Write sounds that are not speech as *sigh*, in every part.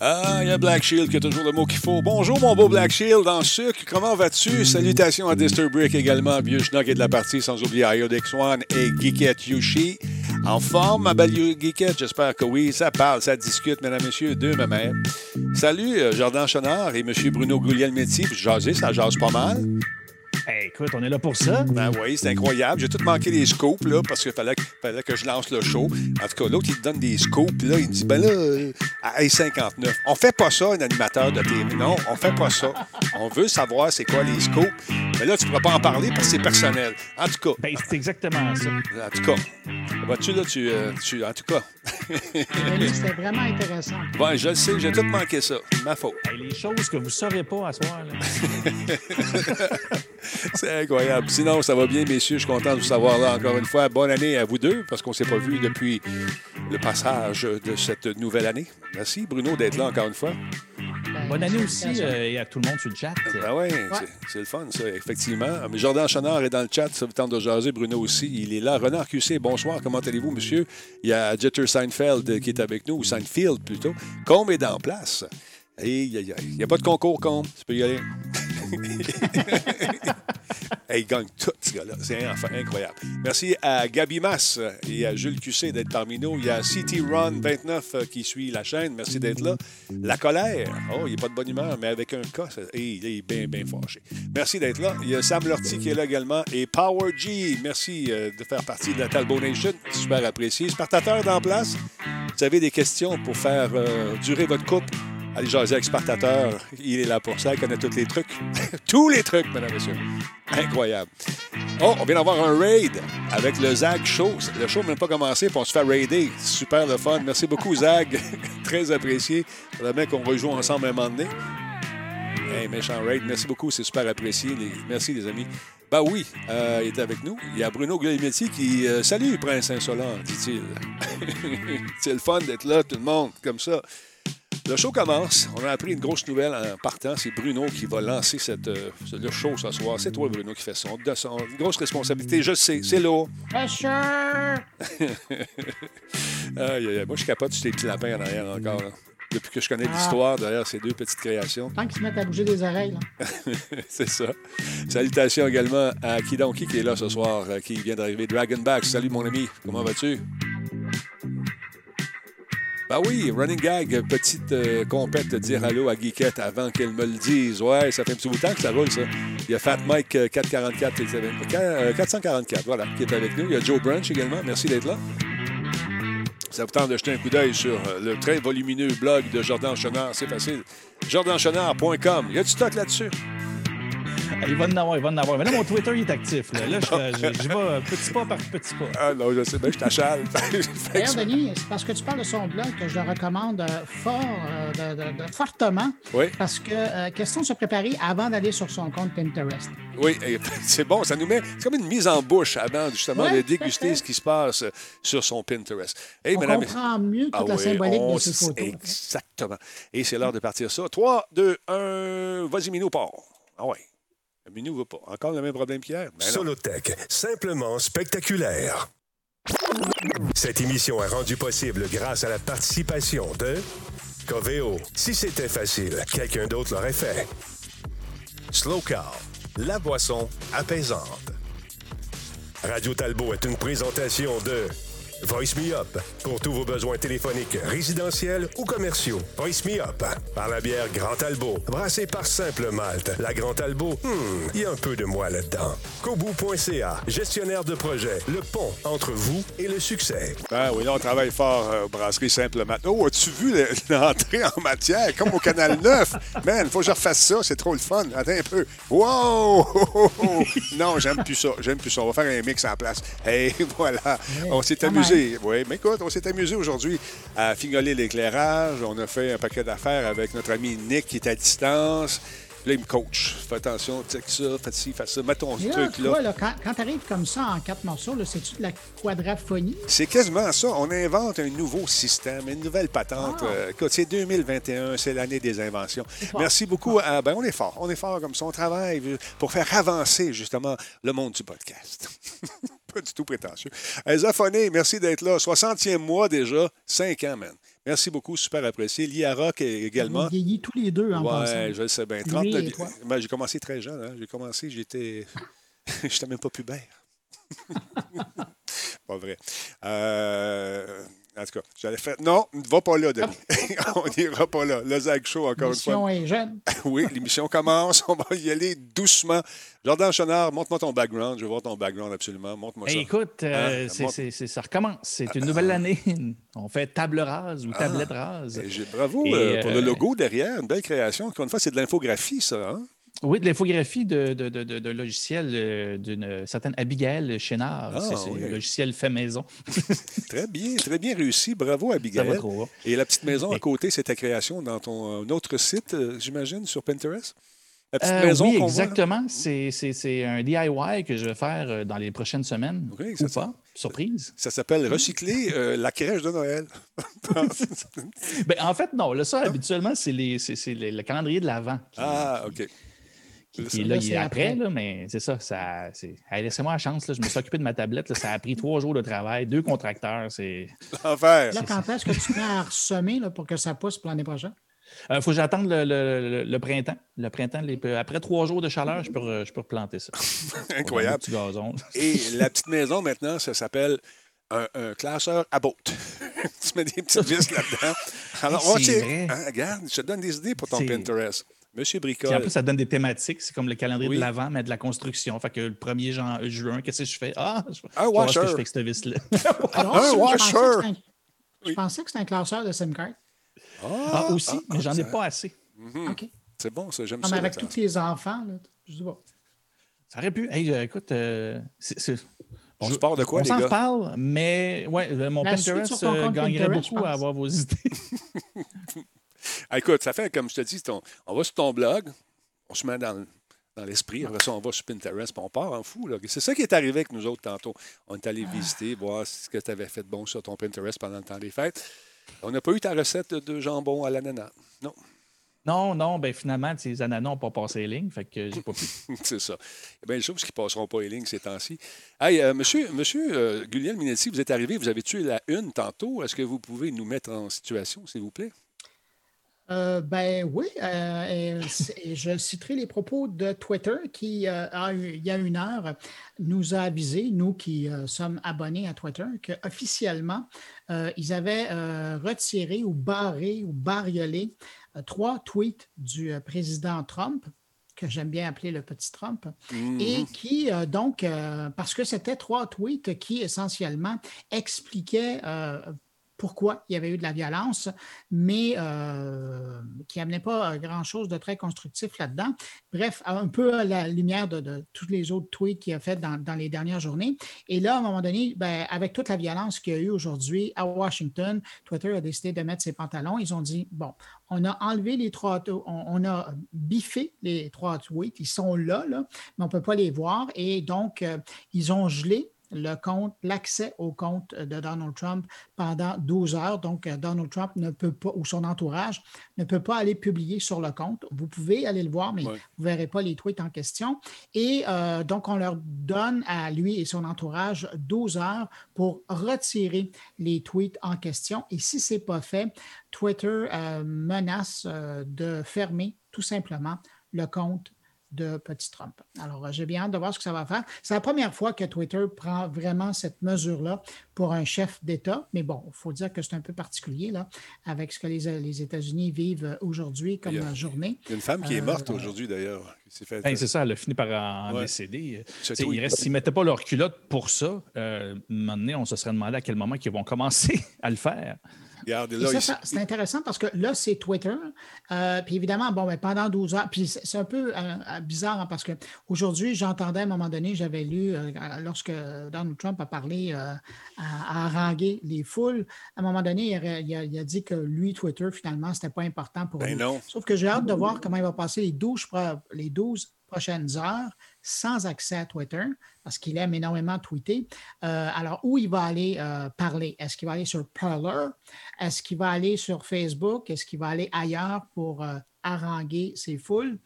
Ah, il y a Black Shield qui a toujours le mot qu'il faut. Bonjour, mon beau Black Shield en sucre. Comment vas-tu? Salutations à Disturbrick également, Vieux Schnock est de la partie, sans oublier Iodex One et Geekette Yushi. En forme, ma belle Geekette? J'espère que oui. Ça parle, ça discute, mesdames, messieurs, deux ma mère. Salut, euh, Jordan Chenard et M. Bruno Gouliel-Métis. Jaser, ça jase pas mal. Hey, écoute, on est là pour ça. Ben oui, c'est incroyable. J'ai tout manqué les scoops, là, parce qu'il fallait, fallait, que je lance le show. En tout cas, l'autre, il te donne des scoops, puis là, il me dit, ben là, euh, à 59. On fait pas ça, un animateur de TV. Non, on fait pas ça. On veut savoir c'est quoi les scoops. Mais là, tu pourras pas en parler parce que c'est personnel. En tout cas. Ben, c'est exactement ça. En tout cas. Vois-tu, là, tu, euh, tu, En tout cas. C'était vraiment intéressant. Ouais, je le sais, j'ai tout manqué ça. Ma faute. Hey, les choses que vous saurez pas à soir, là. *laughs* C'est incroyable. Sinon, ça va bien, messieurs. Je suis content de vous savoir là encore une fois. Bonne année à vous deux, parce qu'on ne s'est pas vu depuis le passage de cette nouvelle année. Merci, Bruno, d'être là encore une fois. Bonne année aussi euh, et à tout le monde sur le chat. Ben oui, ouais. c'est le fun, ça, effectivement. Mais Jordan Chenard est dans le chat, ça vous tente de jaser. Bruno aussi, il est là. Renard QC, bonsoir, comment allez-vous, monsieur? Il y a Jeter Seinfeld qui est avec nous, ou Seinfeld plutôt. Combe est en place. Et il n'y a, pas de concours, Combe. Tu peux y aller. *laughs* il gagne tout, ce gars-là. C'est enfin incroyable. Merci à Gabi Mass et à Jules QC d'être parmi nous. Il y a CT Run 29 euh, qui suit la chaîne. Merci d'être là. La colère. Oh, il n'est pas de bonne humeur, mais avec un cas, il est bien, bien fâché. Merci d'être là. Il y a Sam Lorty qui est là également. Et Power G, merci euh, de faire partie de la Talbot Nation. Super apprécié. Spartateur en place. Vous avez des questions pour faire euh, durer votre couple? Allez jaser avec. Il est là pour ça. Il connaît tous les trucs. *laughs* tous les trucs, mesdames et messieurs. Incroyable. Oh, on vient d'avoir un raid avec le Zag Show. Le show n'a même pas commencé, puis on se fait raider. Super le fun. Merci beaucoup, Zag. *laughs* Très apprécié. Faudrait qu'on rejoue ensemble un moment donné. Hey, méchant raid. Merci beaucoup. C'est super apprécié. Merci, les amis. Ben oui, euh, il est avec nous. Il y a Bruno Guglielmetti qui euh, Salut, Prince Insolent, dit-il. *laughs* C'est le fun d'être là, tout le monde, comme ça. Le show commence. On a appris une grosse nouvelle en partant. C'est Bruno qui va lancer cette, euh, le show ce soir. C'est toi, Bruno, qui fait son, son une grosse responsabilité. Je sais, c'est lourd. *laughs* Aïe, Moi, je capote sur tes petits lapins en arrière encore. Là. Depuis que je connais l'histoire derrière ces deux petites créations. Tant qu'ils se mettent à bouger des oreilles. *laughs* c'est ça. Salutations également à Kidonki qui est là ce soir, euh, qui vient d'arriver. Dragonback, salut mon ami. Comment vas-tu? Ben oui, running gag, petite euh, compète dire allô à Geekette avant qu'elle me le dise. Ouais, ça fait un petit bout de temps que ça roule, ça. Il y a Fat Mike 444, euh, 444, voilà, qui est avec nous. Il y a Joe Brunch également. Merci d'être là. Ça vous tente de jeter un coup d'œil sur euh, le très volumineux blog de Jordan Chenard. C'est facile. jordanchenard.com. Il y a du stock là-dessus? *laughs* Il va en avoir, il va en avoir. Mais là, mon Twitter, il est actif. Là, là je, vais petit pas par petit pas. Ah non, je sais bien, je t'achale. *laughs* D'ailleurs, Denis, c'est parce que tu parles de son blog que je le recommande fort, euh, de, de, de, fortement. Oui. Parce que, euh, question de se préparer avant d'aller sur son compte Pinterest. Oui, *laughs* c'est bon. Ça nous met. C'est comme une mise en bouche avant, justement, ouais, de déguster ce qui se passe sur son Pinterest. Hey, on madame... comprend mieux toute ah, la oui, symbolique on... de ses photos. Exactement. Et c'est l'heure de partir ça. 3, 2, 1. Vas-y, Minou, part. Ah ouais. Encore le même problème qu'hier. Ben Solotech, simplement spectaculaire. Cette émission est rendue possible grâce à la participation de Coveo. Si c'était facile, quelqu'un d'autre l'aurait fait. Slow Car, la boisson apaisante. Radio Talbot est une présentation de Voice Me Up. Pour tous vos besoins téléphoniques, résidentiels ou commerciaux. Voice Me Up. Par la bière Grand Albo. Brassée par Simple Malte. La Grand Albo, hmm, il y a un peu de moi là-dedans. Kobu.ca. Gestionnaire de projet. Le pont entre vous et le succès. Ben oui, là, on travaille fort, euh, Brasserie Simple Malte. Oh, as-tu vu *laughs* l'entrée en matière? Comme au Canal *laughs* 9. Man, faut que je refasse ça. C'est trop le fun. Attends un peu. Wow! *laughs* non, j'aime plus ça. J'aime plus ça. On va faire un mix en place. Hey, voilà. On s'est amusé. Oui, mais écoute, on s'est amusé aujourd'hui à figoler l'éclairage. On a fait un paquet d'affaires avec notre ami Nick qui est à distance. Là, il me coach. Fais attention, tu sais ça, fais ci, fais ça, mets ton là, truc là. Vois, là quand, quand tu arrives comme ça en quatre morceaux, c'est-tu de la quadraphonie? C'est quasiment ça. On invente un nouveau système, une nouvelle patente. Ah. Euh, c'est 2021, c'est l'année des inventions. Merci beaucoup. À, ben, on est fort. On est fort comme ça. On travaille pour faire avancer justement le monde du podcast. *laughs* Pas du tout prétentieux. Elsa Foné, merci d'être là. 60e mois déjà. 5 ans, man. Merci beaucoup, super apprécié. Qui est également. Vous vieillis tous les deux en Ouais, passant. je le sais bien. Lui 39 et toi. Ben, j'ai commencé très jeune. hein. J'ai commencé, j'étais. *laughs* j'étais même pas pubère. *laughs* pas vrai. Euh, En tout cas, j'allais faire. Non, ne va pas là, Denis. *laughs* *laughs* On n'ira pas là. Le Zag Show, encore une fois. L'émission est jeune. *laughs* Oui, l'émission commence. On va y aller doucement. Jordan Chenard, montre-moi ton background. Je veux voir ton background absolument. Montre-moi ça. Hey, écoute, euh, Hein? c'est- ça recommence. C'est une nouvelle année. On fait table rase ou tablette rase. Et Bravo Et, euh, pour le euh, logo derrière. Une belle création. Encore une fois, c'est de l'infographie, ça. Hein? Oui, de l'infographie de, de, de, logiciel euh, d'une certaine Abigail Chénard. Ah, c'est oui. un logiciel fait maison. *laughs* Très bien, très bien réussi. Bravo, Ça va Abigail. trop. Et la petite maison à côté, c'est ta création dans ton euh, autre site, euh, j'imagine, sur Pinterest? La petite Euh, maison oui, exactement. C'est- un DIY que je vais faire dans les prochaines semaines. Oui, ou c'est ça. pas. Surprise. Ça s'appelle Recycler euh, la crèche de Noël. *laughs* Ben, en fait, non. Là, ça, habituellement, c'est le, le calendrier de l'Avent ah, OK. Qui- là, qui est là. là, Il est c'est après, après. là, mais c'est ça. ça Laissez-moi la chance. Là, je me suis occupé de ma tablette. là, ça a pris trois jours de travail, deux contracteurs. C'est. L'enfer. Là, quand est-ce que tu mets à ressemer là, pour que ça pousse pour l'année prochaine? Il Euh, faut que j'attende le, le- le- le printemps. Le printemps, les- après trois jours de chaleur, je peux, je peux replanter ça. *laughs* Incroyable. Gazon. Et *laughs* la petite maison, maintenant, ça s'appelle un, un classeur à botte. *laughs* tu mets des petites vis là-dedans. Alors, hein, regarde, je te donne des idées pour ton Pinterest. Monsieur Puis en Bricole. plus, ça donne des thématiques. C'est comme le calendrier Oui. de l'avant, mais de la construction. Fait que le 1er jan- juin, qu'est-ce que je fais? Ah, je, Un je ce que washer. je fais cette vis-là. *laughs* Un je pensais que washer. c'était un- Je Oui. pensais que c'était un classeur de SIM card. Ah, aussi, ah, mais j'en ai pas assez. OK. C'est bon, ça, j'aime ça. mais avec tous les enfants, là, je sais pas. Ça aurait pu. Hey, euh, écoute, euh, c'est- On se part de quoi, on les s'en gars? reparle, mais ouais, euh, mon Pinterest euh, gagnerait Pinterest, beaucoup à avoir vos idées. *laughs* Ah, écoute, ça fait, comme je te dis, ton- on va sur ton blog, on se met dans, le- dans l'esprit, après ça, on va sur Pinterest, puis on part en fou. C'est ça qui est arrivé avec nous autres tantôt. On est allé visiter, voir ce que tu avais fait de bon sur ton Pinterest pendant le temps des fêtes. On n'a pas eu ta recette de jambon à l'ananas. Non, Non, non, ben finalement, ces ananas n'ont pas passé les lignes, fait que j'ai pas pu. *laughs* c'est ça. Il y a bien des choses qui ne passeront pas les lignes ces temps-ci. Hey, euh, monsieur, monsieur euh, Minetti, vous êtes arrivé, vous avez tué la une tantôt. Est-ce que vous pouvez nous mettre en situation, s'il vous plaît? Euh, ben oui, euh, et c'est- et je citerai les propos de Twitter qui, euh, a il y a une heure, nous a avisé, nous qui sommes abonnés à Twitter, qu'officiellement, ils avaient retiré ou barré ou bariolé trois tweets du président Trump que j'aime bien appeler le petit Trump, Mhm. et qui, euh, donc, euh, parce que c'était trois tweets qui essentiellement expliquaient euh, pourquoi il y avait eu de la violence, mais euh, qui n'amenait pas euh, grand-chose de très constructif là-dedans. Bref, un peu à la lumière de, tous les autres tweets qu'il a fait dans, dans les dernières journées. Et là, à un moment donné, ben, avec toute la violence qu'il y a eu aujourd'hui à Washington, Twitter a décidé de mettre ses pantalons. Ils ont dit, bon, on a enlevé les trois, on, on a biffé les trois tweets. Ils sont là, là mais on ne peut pas les voir. Et donc, euh, ils ont gelé le compte, l'accès au compte de Donald Trump pendant 12 heures. Donc, euh, Donald Trump ne peut pas, ou son entourage, ne peut pas aller publier sur le compte. Vous pouvez aller le voir, mais Ouais. vous ne verrez pas les tweets en question. Et euh, donc, on leur donne à lui et son entourage 12 heures pour retirer les tweets en question. Et si ce n'est pas fait, Twitter euh, menace euh, de fermer tout simplement le compte de Petit Trump. Alors, euh, j'ai bien hâte de voir ce que ça va faire. C'est la première fois que Twitter prend vraiment cette mesure-là pour un chef d'État. Mais bon, il faut dire que c'est un peu particulier là, avec ce que les, les États-Unis vivent euh, aujourd'hui comme a- euh, journée. Il y a une femme qui est Euh, morte aujourd'hui, d'ailleurs. Hey, c'est ça, elle a fini par en Ouais. décéder. C'est T'sais, tout. il reste- S'ils ne mettaient pas leur culotte pour ça, euh, un moment donné, on se serait demandé à quel moment ils vont commencer *laughs* à le faire. C'est intéressant parce que là, c'est Twitter. Euh, puis évidemment, bon, ben, pendant 12 heures, puis c'est un peu euh, euh, bizarre hein, parce qu'aujourd'hui, j'entendais à un moment donné, j'avais lu, euh, lorsque Donald Trump a parlé à, haranguer les foules, à un moment donné, il a, il a- il a dit que lui, Twitter, finalement, c'était pas important pour Ben lui. non. Sauf que j'ai hâte de voir comment il va passer les 12, pro- les 12 prochaines heures sans accès à Twitter, parce qu'il aime énormément tweeter. Euh, alors, où il va aller euh, parler? Est-ce qu'il va aller sur Parler? Est-ce qu'il va aller sur Facebook? Est-ce qu'il va aller ailleurs pour euh, haranguer ses foules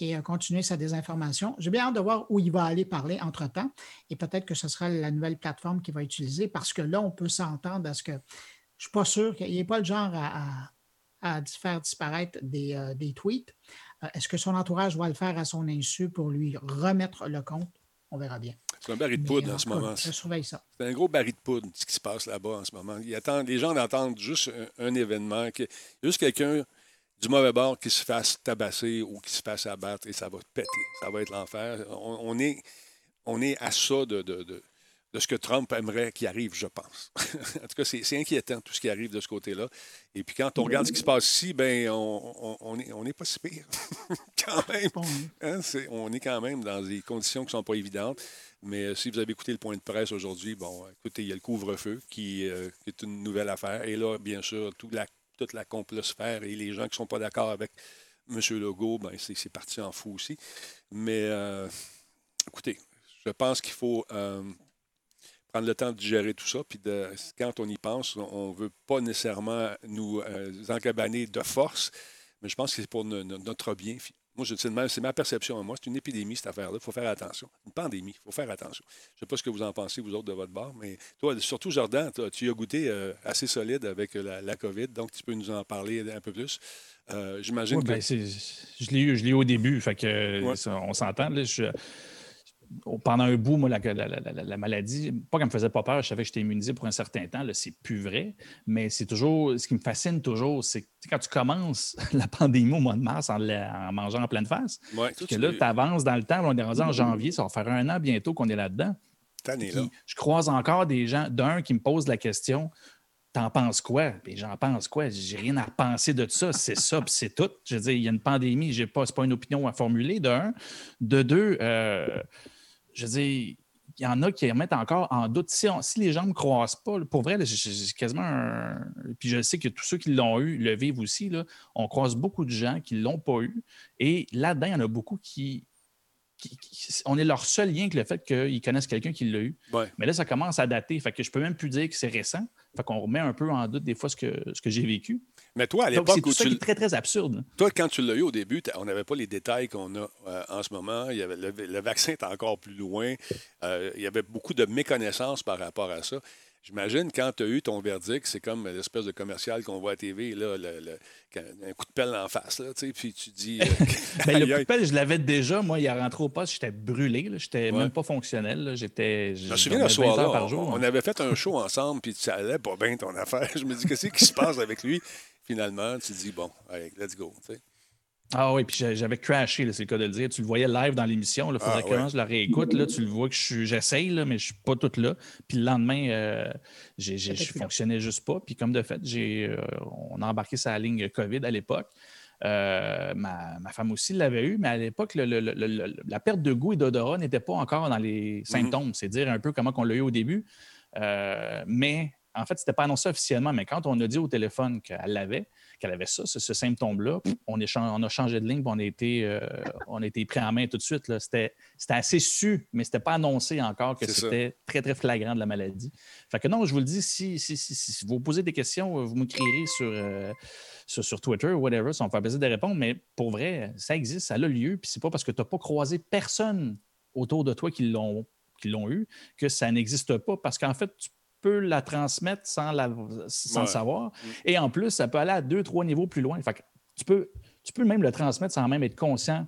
et continuer sa désinformation? J'ai bien hâte de voir où il va aller parler entre-temps et peut-être que ce sera la nouvelle plateforme qu'il va utiliser parce que là, on peut s'entendre à ce que Je ne suis pas sûr qu'il n'est pas le genre à, faire disparaître des tweets. Euh, est-ce que son entourage va le faire à son insu pour lui remettre le compte? On verra bien. C'est un baril de poudre en, ce moment. Je surveille ça. C'est un gros baril de poudre, ce qui se passe là-bas en ce moment. les gens attendent juste un, événement, juste quelqu'un du mauvais bord qui se fasse tabasser ou qui se fasse abattre et ça va péter. Ça va être l'enfer. On, est, on est à ça de, de, ce que Trump aimerait qu'il arrive, je pense. *laughs* en tout cas, c'est inquiétant tout ce qui arrive de ce côté-là. Et puis quand on regarde ce qui se passe ici, ben on n'est on est pas si pire. *laughs* quand même. Hein, on est quand même dans des conditions qui ne sont pas évidentes. Mais euh, si vous avez écouté le point de presse aujourd'hui, bon, écoutez, il y a le couvre-feu qui, euh, est une nouvelle affaire. Et là, bien sûr, toute la, toute la complosphère et les gens qui ne sont pas d'accord avec M. Legault, ben, c'est parti en fou aussi. Mais euh, écoutez, je pense qu'il faut prendre le temps de digérer tout ça. Puis de, quand on y pense, on ne veut pas nécessairement nous encabaner de force, mais je pense que c'est pour notre bien moi, je dis c'est ma perception à moi. C'est une épidémie, cette affaire-là. Il faut faire attention. Une pandémie, il faut faire attention. Je ne sais pas ce que vous en pensez, vous autres, de votre bord, mais toi, surtout Jordan, tu as goûté euh, assez solide avec la, COVID, donc tu peux nous en parler un peu plus. Euh, j'imagine que. Ben, je l'ai eu, au début, fait que on s'entend. Je, pendant un bout, moi, la, maladie, pas qu'elle me faisait pas peur, je savais que j'étais immunisé pour un certain temps, c'est plus vrai, mais c'est toujours, ce qui me fascine toujours, c'est quand tu commences *laughs* la pandémie au mois de mars en, mangeant en pleine face, que là, tu avances dans le temps, on est rendu en janvier, ça va faire un an bientôt qu'on est là-dedans. je croise encore des gens, d'un qui me pose la question T'en penses quoi? Puis j'en pense quoi? J'ai rien à penser de ça. C'est ça, puis c'est tout. Je veux dire, il y a une pandémie, j'ai pas, pas une opinion à formuler, d'un. De deux, euh, je veux dire, il y en a qui remettent encore en doute. Si, les gens ne me croisent pas, pour vrai, j'ai quasiment un. Puis je sais que tous ceux qui l'ont eu le vivent aussi. Là, on croise beaucoup de gens qui ne l'ont pas eu. Et là-dedans, il y en a beaucoup qui, on est leur seul lien avec le fait qu'ils connaissent quelqu'un qui l'a eu. Mais là, ça commence à dater. Fait que je peux même plus dire que c'est récent. Fait qu'on remet un peu en doute des fois ce que, ce que j'ai vécu. Mais toi, à l'époque où tu. très, très absurde. Toi, quand tu l'as eu au début, on n'avait pas les détails qu'on a euh, en ce moment. Il y avait, le, vaccin est encore plus loin. Euh, il y avait beaucoup de méconnaissances par rapport à ça. J'imagine quand tu as eu ton verdict, c'est comme l'espèce de commercial qu'on voit à TV, là, un coup de pelle en face, là, puis tu dis. Euh, *laughs* ben, le coup de pelle, je l'avais déjà. Moi, il a rentré au poste, j'étais brûlé, j'étais même pas fonctionnel. J'étais. Je me souviens, ce soir-là, on, avait fait un show ensemble, puis ça allait pas bien ton affaire. *laughs* Je me dis, qu'est-ce qui se passe avec lui? Finalement, tu dis, bon, allez, let's go. Ah oui, puis j'avais crashé, c'est le cas de le dire. Tu le voyais live dans l'émission. Il faudrait ah, que je la réécoute. Là, tu le vois que j'essaye, mais je ne suis pas toute là. Puis le lendemain, euh, je ne fonctionnais juste pas. Puis comme de fait, euh, on a embarqué sa ligne COVID à l'époque. Euh, ma, femme aussi l'avait eu, mais à l'époque, la perte de goût et d'odorat n'était pas encore dans les mm-hmm. symptômes. C'est dire un peu comment on l'a eu au début. mais en fait, ce n'était pas annoncé officiellement, mais quand on a dit au téléphone qu'elle l'avait, qu'elle avait ça, ce, symptôme-là, on, on, a changé de ligne, on a été, euh, on a été pris en main tout de suite. C'était assez su, mais ce n'était pas annoncé encore que c'était très, très flagrant de la maladie. Fait que non, je vous le dis, si, si, si, vous posez des questions, vous m'écrirez sur, euh, sur, sur, Twitter ou whatever, ça va me faire plaisir de répondre, mais pour vrai, ça existe, ça a lieu, puis c'est pas parce que tu n'as pas croisé personne autour de toi qui l'ont qui l'ont eu, que ça n'existe pas. Parce qu'en fait, tu peux la transmettre sans, la, sans le savoir. Mm. Et en plus, ça peut aller à deux, trois niveaux plus loin. Fait tu, peux, tu peux même le transmettre sans même être conscient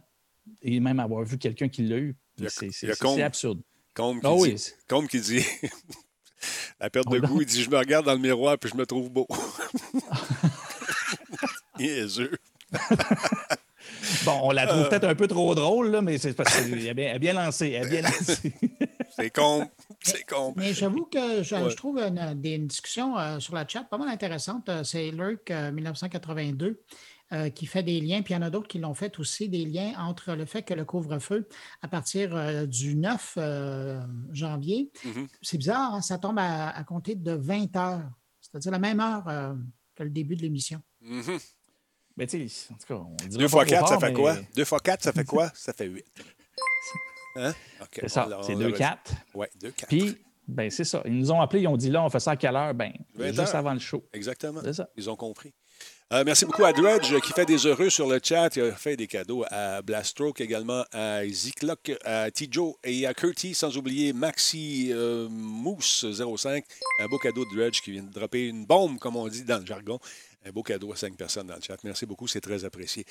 et même avoir vu quelqu'un qui l'a eu. C'est absurde. Combe qui, ah dit, Combe qui dit *laughs* la perte de goût, il dit Je me regarde dans le miroir puis je me trouve beau. *laughs* Jésus. bon, on la trouve peut-être un peu trop drôle, là, mais c'est parce qu'elle est bien, bien lancée. Elle est bien *laughs* lancée. c'est con. *laughs* C'est con. Mais j'avoue que je, trouve une, discussion euh, sur la chat pas mal intéressante. Euh, c'est Lurk 1982 euh, qui fait des liens, puis il y en a d'autres qui l'ont fait aussi, des liens entre le fait que le couvre-feu, à partir du 9 janvier, mm-hmm. c'est bizarre, hein, ça tombe à, compter de 20 heures, c'est-à-dire la même heure que le début de l'émission. Mm-hmm. Mais tu sais, en tout cas, on dirait 2 fois 4, ça fait quoi? 2 fois 4, ça fait quoi? Ça fait 8. *laughs* Hein? C'est ça, c'est 2-4. Oui, 2-4. Puis, ben, c'est ça. Ils nous ont appelés, ils ont dit là, on fait ça à quelle heure? Ben, juste avant le show. Exactement. C'est ça. Ils ont compris. Euh, merci beaucoup à Dredge qui fait des heureux sur le chat. Il a fait des cadeaux à Blastroke également, à Ziklock, à Tijo et à Curtis, sans oublier Maxi euh, Mousse 05. Un beau cadeau de Dredge qui vient de dropper une bombe, comme on dit dans le jargon. Un beau cadeau à cinq personnes dans le chat. Merci beaucoup, c'est très apprécié.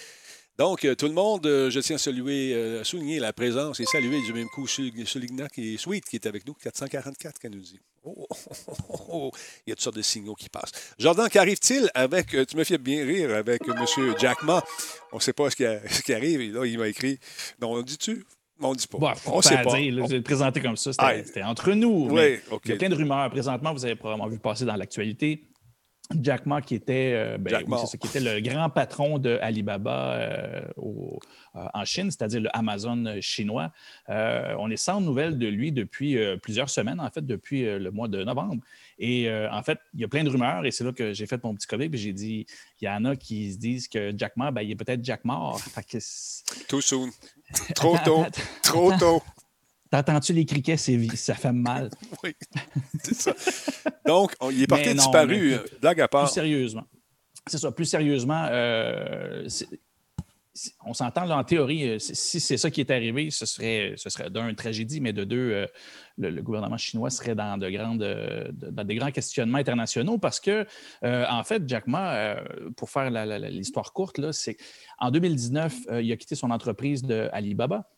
Donc, euh, tout le monde, je tiens à, saluer, à souligner la présence et saluer du même coup Suligna qui est Sweet qui est avec nous, 444 qu'elle nous dit. Oh, oh, oh, Il y a toutes sortes de signaux qui passent. Jordan, qu'arrive-t-il avec, euh, tu me fais bien rire, avec M. Jack Ma? On ne sait pas *laughs* ce qui, arrive. là, il m'a écrit. Non, on dit-tu? On ne dit pas. on ne sait pas. Dire, le présenté comme ça, c'était entre nous. Oui, Il y a plein de rumeurs. Présentement, vous avez probablement vu passer dans l'actualité Jack Ma, qui était, euh, ben, qui était le grand patron de Alibaba euh, euh, en Chine, c'est-à-dire le Amazon chinois. on est sans nouvelles de lui depuis plusieurs semaines, en fait, depuis le mois de novembre. Et en fait, il y a plein de rumeurs, et c'est là que j'ai fait mon petit collègue, et j'ai dit, il y en a qui se disent que Jack Ma, ben, il est peut-être Jack mort. Too soon. Trop *laughs* tôt. *laughs* Trop tôt. T'entends-tu les criquets? Ça fait mal. *laughs* oui, c'est ça. Donc, il est porté disparu. blague à part. Plus sérieusement. C'est ça, plus sérieusement, euh, on s'entend en théorie, euh, si c'est ça qui est arrivé, ce serait, ce serait d'un, une tragédie, mais de deux, euh, le, gouvernement chinois serait dans, de grandes, dans des grands questionnements internationaux parce que, en fait, Jack Ma, pour faire l'histoire courte, c'est en 2019, il a quitté son entreprise de Alibaba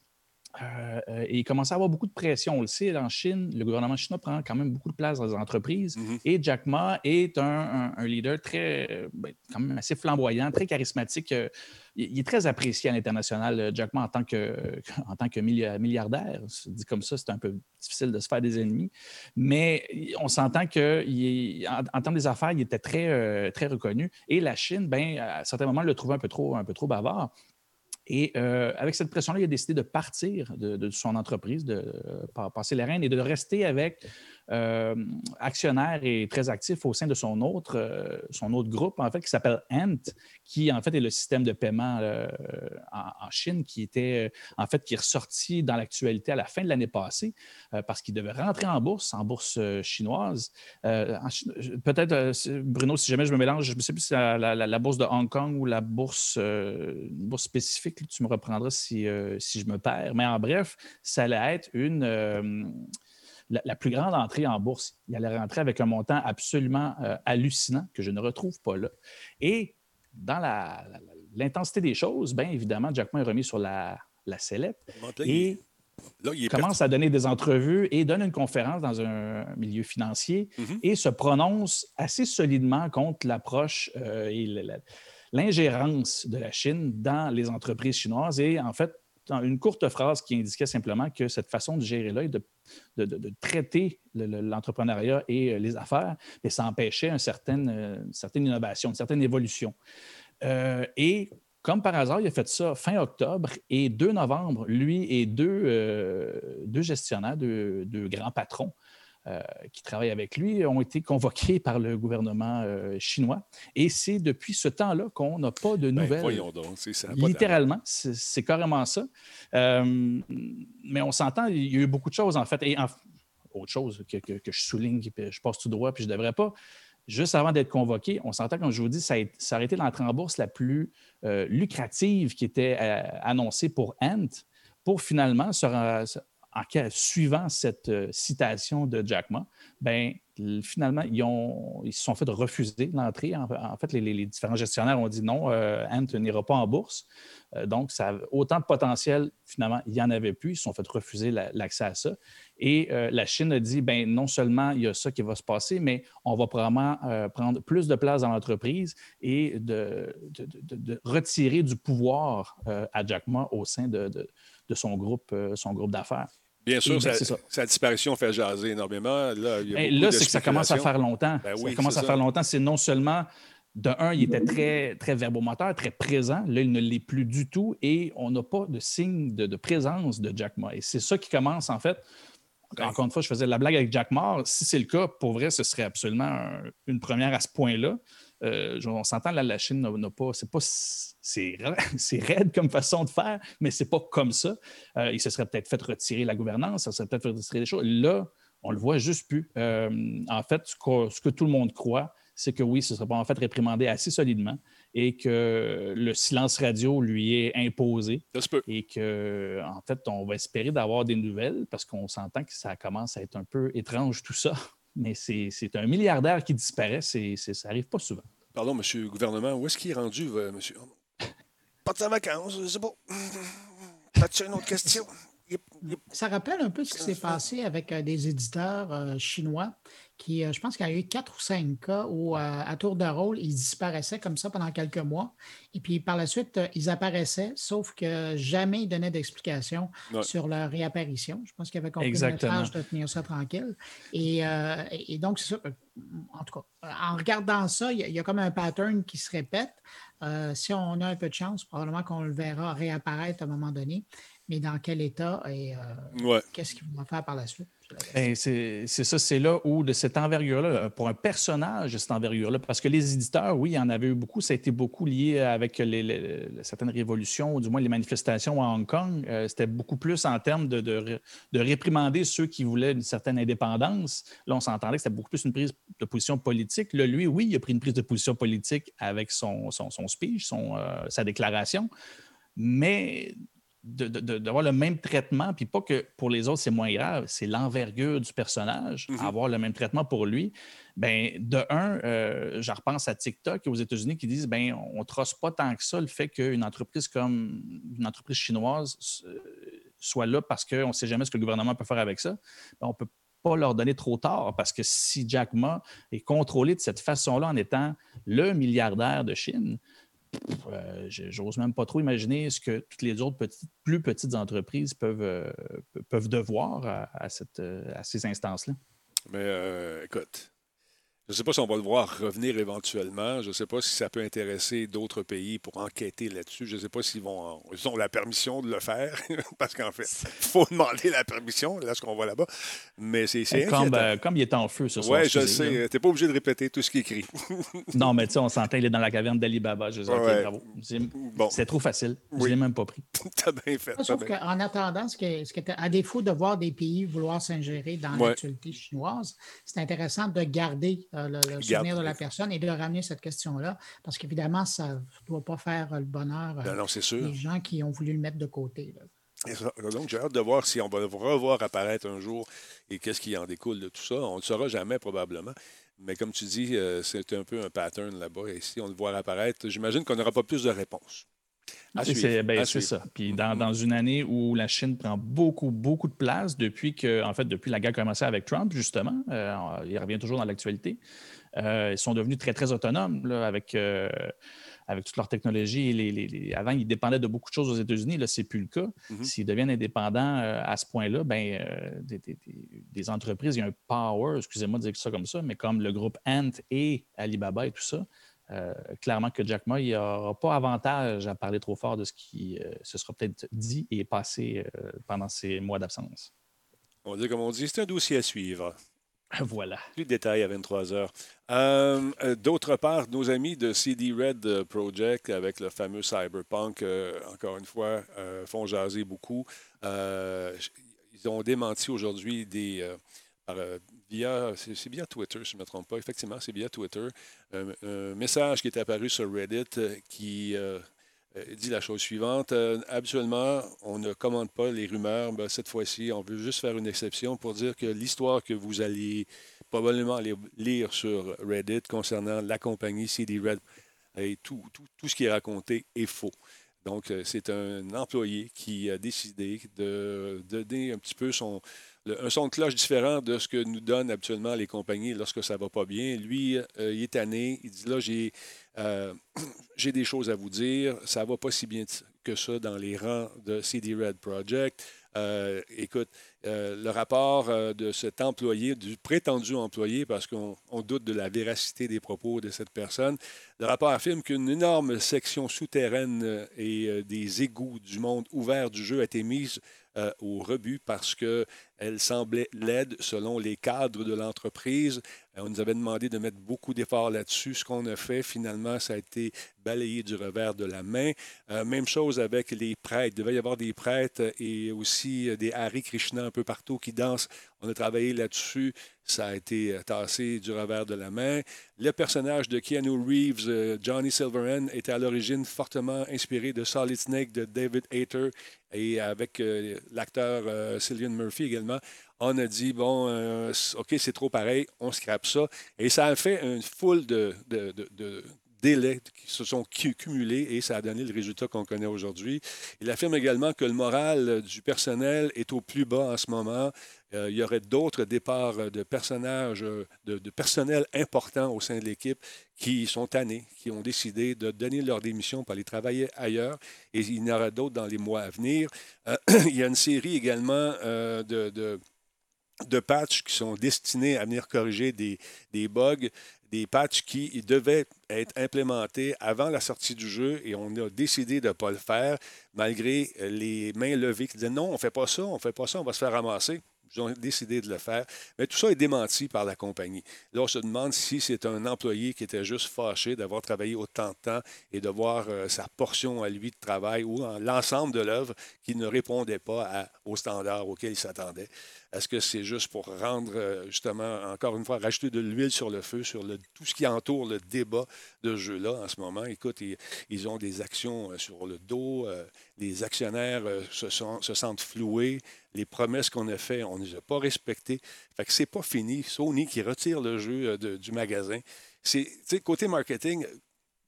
euh, euh, et il commence à avoir beaucoup de pression. On le sait, en Chine, le gouvernement chinois prend quand même beaucoup de place dans les entreprises. Mm-hmm. Et Jack Ma est un, leader très, euh, ben, quand même assez flamboyant, très charismatique. il est très apprécié à l'international, Jack Ma, en tant que, *laughs* en tant que milliardaire. Dit comme ça, c'est un peu difficile de se faire des ennemis. Mais on s'entend qu'en en, termes des affaires, il était très, très reconnu. Et la Chine, ben, à certains moments, le trouvait un peu trop, un peu trop bavard. Et euh, avec cette pression-là, il a décidé de partir de, son entreprise, de euh, passer les rênes et de rester avec euh, actionnaire et très actif au sein de son autre, euh, son autre groupe, en fait, qui s'appelle Ant, qui en fait est le système de paiement euh, en, Chine, qui était en fait qui est ressorti dans l'actualité à la fin de l'année passée parce qu'il devait rentrer en bourse, en bourse chinoise. Peut-être, Bruno, si jamais je me mélange, je ne sais plus si c'est la, bourse de Hong Kong ou la bourse, bourse spécifique, tu me reprendras si, si je me perds. Mais en bref, ça allait être une la, plus grande entrée en bourse. Il allait rentrer avec un montant absolument euh, hallucinant que je ne retrouve pas là. Et dans l'intensité des choses, bien évidemment, Jack Ma est remis sur la, la sellette. Et il commence à donner des entrevues et donne une conférence dans un milieu financier mm-hmm. et se prononce assez solidement contre l'approche euh, et l'ingérence de la Chine dans les entreprises chinoises. Et en fait, une courte phrase qui indiquait simplement que cette façon de gérer et de, traiter l'entrepreneuriat et euh, les affaires, mais ça empêchait une certaine, euh, innovation, une certaine évolution. Euh, et comme par hasard, il a fait ça fin octobre et 2 novembre, lui et deux, gestionnaires, deux, deux, grands patrons euh, qui travaillent avec lui ont été convoqués par le gouvernement euh, chinois. Et c'est depuis ce temps-là qu'on n'a pas de ben, nouvelles. voyons donc, c'est ça. Littéralement, c'est carrément ça. Euh, mais on s'entend, il y a eu beaucoup de choses en fait. Et autre chose que, que, je souligne, je passe tout droit, puis je ne devrais pas. Juste avant d'être convoqué, on s'entend, comme je vous dis, ça a, ça a été l'entrée en bourse la plus lucrative qui était annoncée pour Ant pour finalement se, en cas, suivant cette euh, citation de Jack Ma, ben, finalement, ils, se sont fait refuser l'entrée. En, fait, les, différents gestionnaires ont dit non, euh, Ant n'ira pas en bourse. Euh, donc, ça autant de potentiel, finalement, il n'y en avait plus. Ils se sont fait refuser l'accès à ça. Et la Chine a dit, ben, non seulement il y a ça qui va se passer, mais on va probablement prendre plus de place dans l'entreprise et de, de, retirer du pouvoir à Jack Ma au sein de, son groupe, son groupe d'affaires. Bien sûr, sa, disparition fait jaser énormément. Là, là c'est que ça commence à faire longtemps. Ben ça commence à faire longtemps. C'est non seulement, de un, il était très, très verbomoteur, très présent. Là, il ne l'est plus du tout et on n'a pas de signe de, présence de Jack Ma. Et c'est ça qui commence, en fait. Encore une fois, je faisais la blague avec Jack Ma. Si c'est le cas, pour vrai, ce serait absolument une première à ce point-là. Euh, on s'entend, là, la Chine n'a pas, c'est pas, *laughs* c'est, raide comme façon de faire, mais c'est pas comme ça. Euh, il se serait peut-être fait retirer la gouvernance, ça serait peut-être fait retirer des choses. Là, on le voit juste plus. Euh, en fait, ce que, tout le monde croit, c'est que oui, ce serait pas en fait réprimandé assez solidement et que le silence radio lui est imposé. Ça se peut. Et que, en fait, on va espérer d'avoir des nouvelles parce qu'on s'entend que ça commence à être un peu étrange tout ça. Mais c'est un milliardaire qui disparaît, c'est ça n'arrive pas souvent. Pardon, monsieur le gouvernement, où est-ce qu'il est rendu, euh, monsieur? Pas de sa vacances, je sais pas. As-tu une autre question? Ça rappelle un peu ce qui s'est passé avec euh, des éditeurs euh, chinois qui, euh, je pense qu'il y a eu quatre ou cinq cas où, à tour de rôle, ils disparaissaient comme ça pendant quelques mois. Et puis, par la suite, ils apparaissaient, sauf que jamais ils donnaient d'explication sur leur réapparition. Je pense qu'il y avait compris le de tenir ça tranquille. Et, donc, c'est ça. En tout cas, en regardant ça, il y, a, comme un pattern qui se répète. si on a un peu de chance, probablement qu'on le verra réapparaître à un moment donné mais dans quel état et euh, qu'est-ce qu'il va faire par la suite? Ben, c'est ça, c'est là où de cette envergure-là, pour un personnage cette envergure-là, parce que les éditeurs, oui, il y en avait eu beaucoup, ça a été beaucoup lié avec certaines révolutions, ou du moins les manifestations à Hong Kong. Euh, c'était beaucoup plus en termes de, de, réprimander ceux qui voulaient une certaine indépendance. Là, on s'entendait que c'était beaucoup plus une prise de position politique. Là, lui, oui, il a pris une prise de position politique avec son, speech, euh, sa déclaration. Mais d'avoir le même traitement, puis pas que pour les autres, c'est moins grave, c'est l'envergure du personnage, mm-hmm. avoir le même traitement pour lui. Ben, de un, euh, je repense à TikTok aux États-Unis qui disent ben, on ne trosse pas tant que ça le fait qu'une entreprise comme une entreprise chinoise euh, soit là parce qu'on ne sait jamais ce que le gouvernement peut faire avec ça. Ben, on ne peut pas leur donner trop tard parce que si Jack Ma est contrôlé de cette façon-là en étant le milliardaire de Chine, euh, j'ose même pas trop imaginer ce que toutes les autres plus petites entreprises peuvent, euh, peuvent devoir à, cette, euh, à ces instances-là. Mais écoute, je ne sais pas si on va le voir revenir éventuellement. Je ne sais pas si ça peut intéresser d'autres pays pour enquêter là-dessus. Je ne sais pas s'ils vont ils ont la permission de le faire, *laughs* parce qu'en fait, il faut demander la permission, là, ce qu'on voit là-bas. Mais c'est comme, euh, comme il est en feu ce soir. Oui, je sais. Tu n'es pas obligé de répéter tout ce qui est écrit. *laughs* non, mais tu sais, on s'entend, il est dans la caverne d'Alibaba. Je C'est trop facile. Je ne l'ai même pas pris. *laughs* Tu as bien fait. Sauf qu'en attendant, ce que, ce à défaut de voir des pays vouloir s'ingérer dans l'actualité chinoise, c'est intéressant de garder euh, le, souvenir de la personne et de ramener cette question-là, parce qu'évidemment, ça ne doit pas faire le bonheur des gens qui ont voulu le mettre de côté. Donc, j'ai hâte de voir si on va le revoir apparaître un jour et qu'est-ce qui en découle de tout ça. On ne le saura jamais probablement. Mais comme tu dis, euh, c'est un peu un pattern là-bas. Et si on le voit apparaître, j'imagine qu'on n'aura pas plus de réponses. Ben, c'est ça. Puis dans, une année où la Chine prend beaucoup, beaucoup de place depuis que, en fait, depuis la guerre a commencé avec Trump, justement, euh, il revient toujours dans l'actualité. Euh, ils sont devenus très, très autonomes avec, euh, avec toute leur technologie. Les, avant, ils dépendaient de beaucoup de choses aux États-Unis. Là, ce n'est plus le cas. Mm-hmm. S'ils deviennent indépendants à ce point-là, ben, des, entreprises, il y a un power, excusez-moi de dire ça comme ça, mais comme le groupe Ant et Alibaba et tout ça, euh, clairement que Jack Ma, il n'aura pas avantage à parler trop fort de ce qui euh, se sera peut-être dit et passé euh, pendant ces mois d'absence. On dit comme on dit, c'est un dossier à suivre. *laughs* Voilà. Plus de détails à 23 heures. D'autre part, nos amis de CD Red Project avec le fameux Cyberpunk, encore une fois, font jaser beaucoup. ils ont démenti aujourd'hui des, c'est via Twitter, si je ne me trompe pas. Effectivement, c'est via Twitter. un message qui est apparu sur Reddit euh, qui euh, euh, dit la chose suivante. habituellement, on ne commande pas les rumeurs. Ben, cette fois-ci, on veut juste faire une exception pour dire que l'histoire que vous allez probablement lire sur Reddit concernant la compagnie CD Red et tout, tout, tout ce qui est raconté est faux. Donc, c'est un employé qui a décidé de donner un petit peu son, un son de cloche différent de ce que nous donnent habituellement les compagnies lorsque ça ne va pas bien. Lui, euh, il est tanné. Il dit là, euh, *clears throat* j'ai des choses à vous dire. Ça ne va pas si bien que ça dans les rangs de CD Red Project. Euh, écoute, le rapport de cet employé, du prétendu employé, parce qu'on doute de la véracité des propos de cette personne, le rapport affirme qu'une énorme section souterraine et des égouts du monde ouvert du jeu a été mise au rebut parce qu'elle elle semblait laide selon les cadres de l'entreprise. Euh, on nous avait demandé de mettre beaucoup d'efforts là-dessus. Ce qu'on a fait, finalement, ça a été balayé du revers de la main. Euh, même chose avec les prêtres. Il devait y avoir des prêtres et aussi euh, des Hare Krishna un peu partout qui dansent. On a travaillé là-dessus. Ça a été tassé du revers de la main. Le personnage de Keanu Reeves, Johnny Silverhand, était à l'origine fortement inspiré de Solid Snake de David Hayter et avec l'acteur Cillian Murphy également on a dit, bon, euh, OK, c'est trop pareil, on scrape ça. Et ça a fait une foule de, délais qui se sont cumulés et ça a donné le résultat qu'on connaît aujourd'hui. Il affirme également que le moral du personnel est au plus bas en ce moment. Euh, il y aurait d'autres départs de personnages, de, de, personnel important au sein de l'équipe qui sont tannés, qui ont décidé de donner leur démission pour aller travailler ailleurs. Et il y en aura d'autres dans les mois à venir. Euh, *clears throat* il y a une série également de de patchs qui sont destinés à venir corriger des, bugs, des patchs qui devaient être implémentés avant la sortie du jeu et on a décidé de ne pas le faire malgré les mains levées qui disaient non, on ne fait pas ça, on ne fait pas ça, on va se faire ramasser. Ils ont décidé de le faire. Mais tout ça est démenti par la compagnie. Là, on se demande si c'est un employé qui était juste fâché d'avoir travaillé autant de temps et de voir euh, sa portion à lui de travail ou l'ensemble de l'œuvre qui ne répondait pas aux standards auxquels il s'attendait. Est-ce que c'est juste pour rendre, euh, justement, encore une fois, rajouter de l'huile sur le feu, sur tout ce qui entoure le débat de ce jeu-là en ce moment? Écoute, ils, ont des actions euh, sur le dos, euh, les actionnaires se, se, sentent floués, les promesses qu'on a faites, on ne les a pas respectées. Fait que c'est pas fini. Sony qui retire le jeu du magasin. C'est, côté marketing,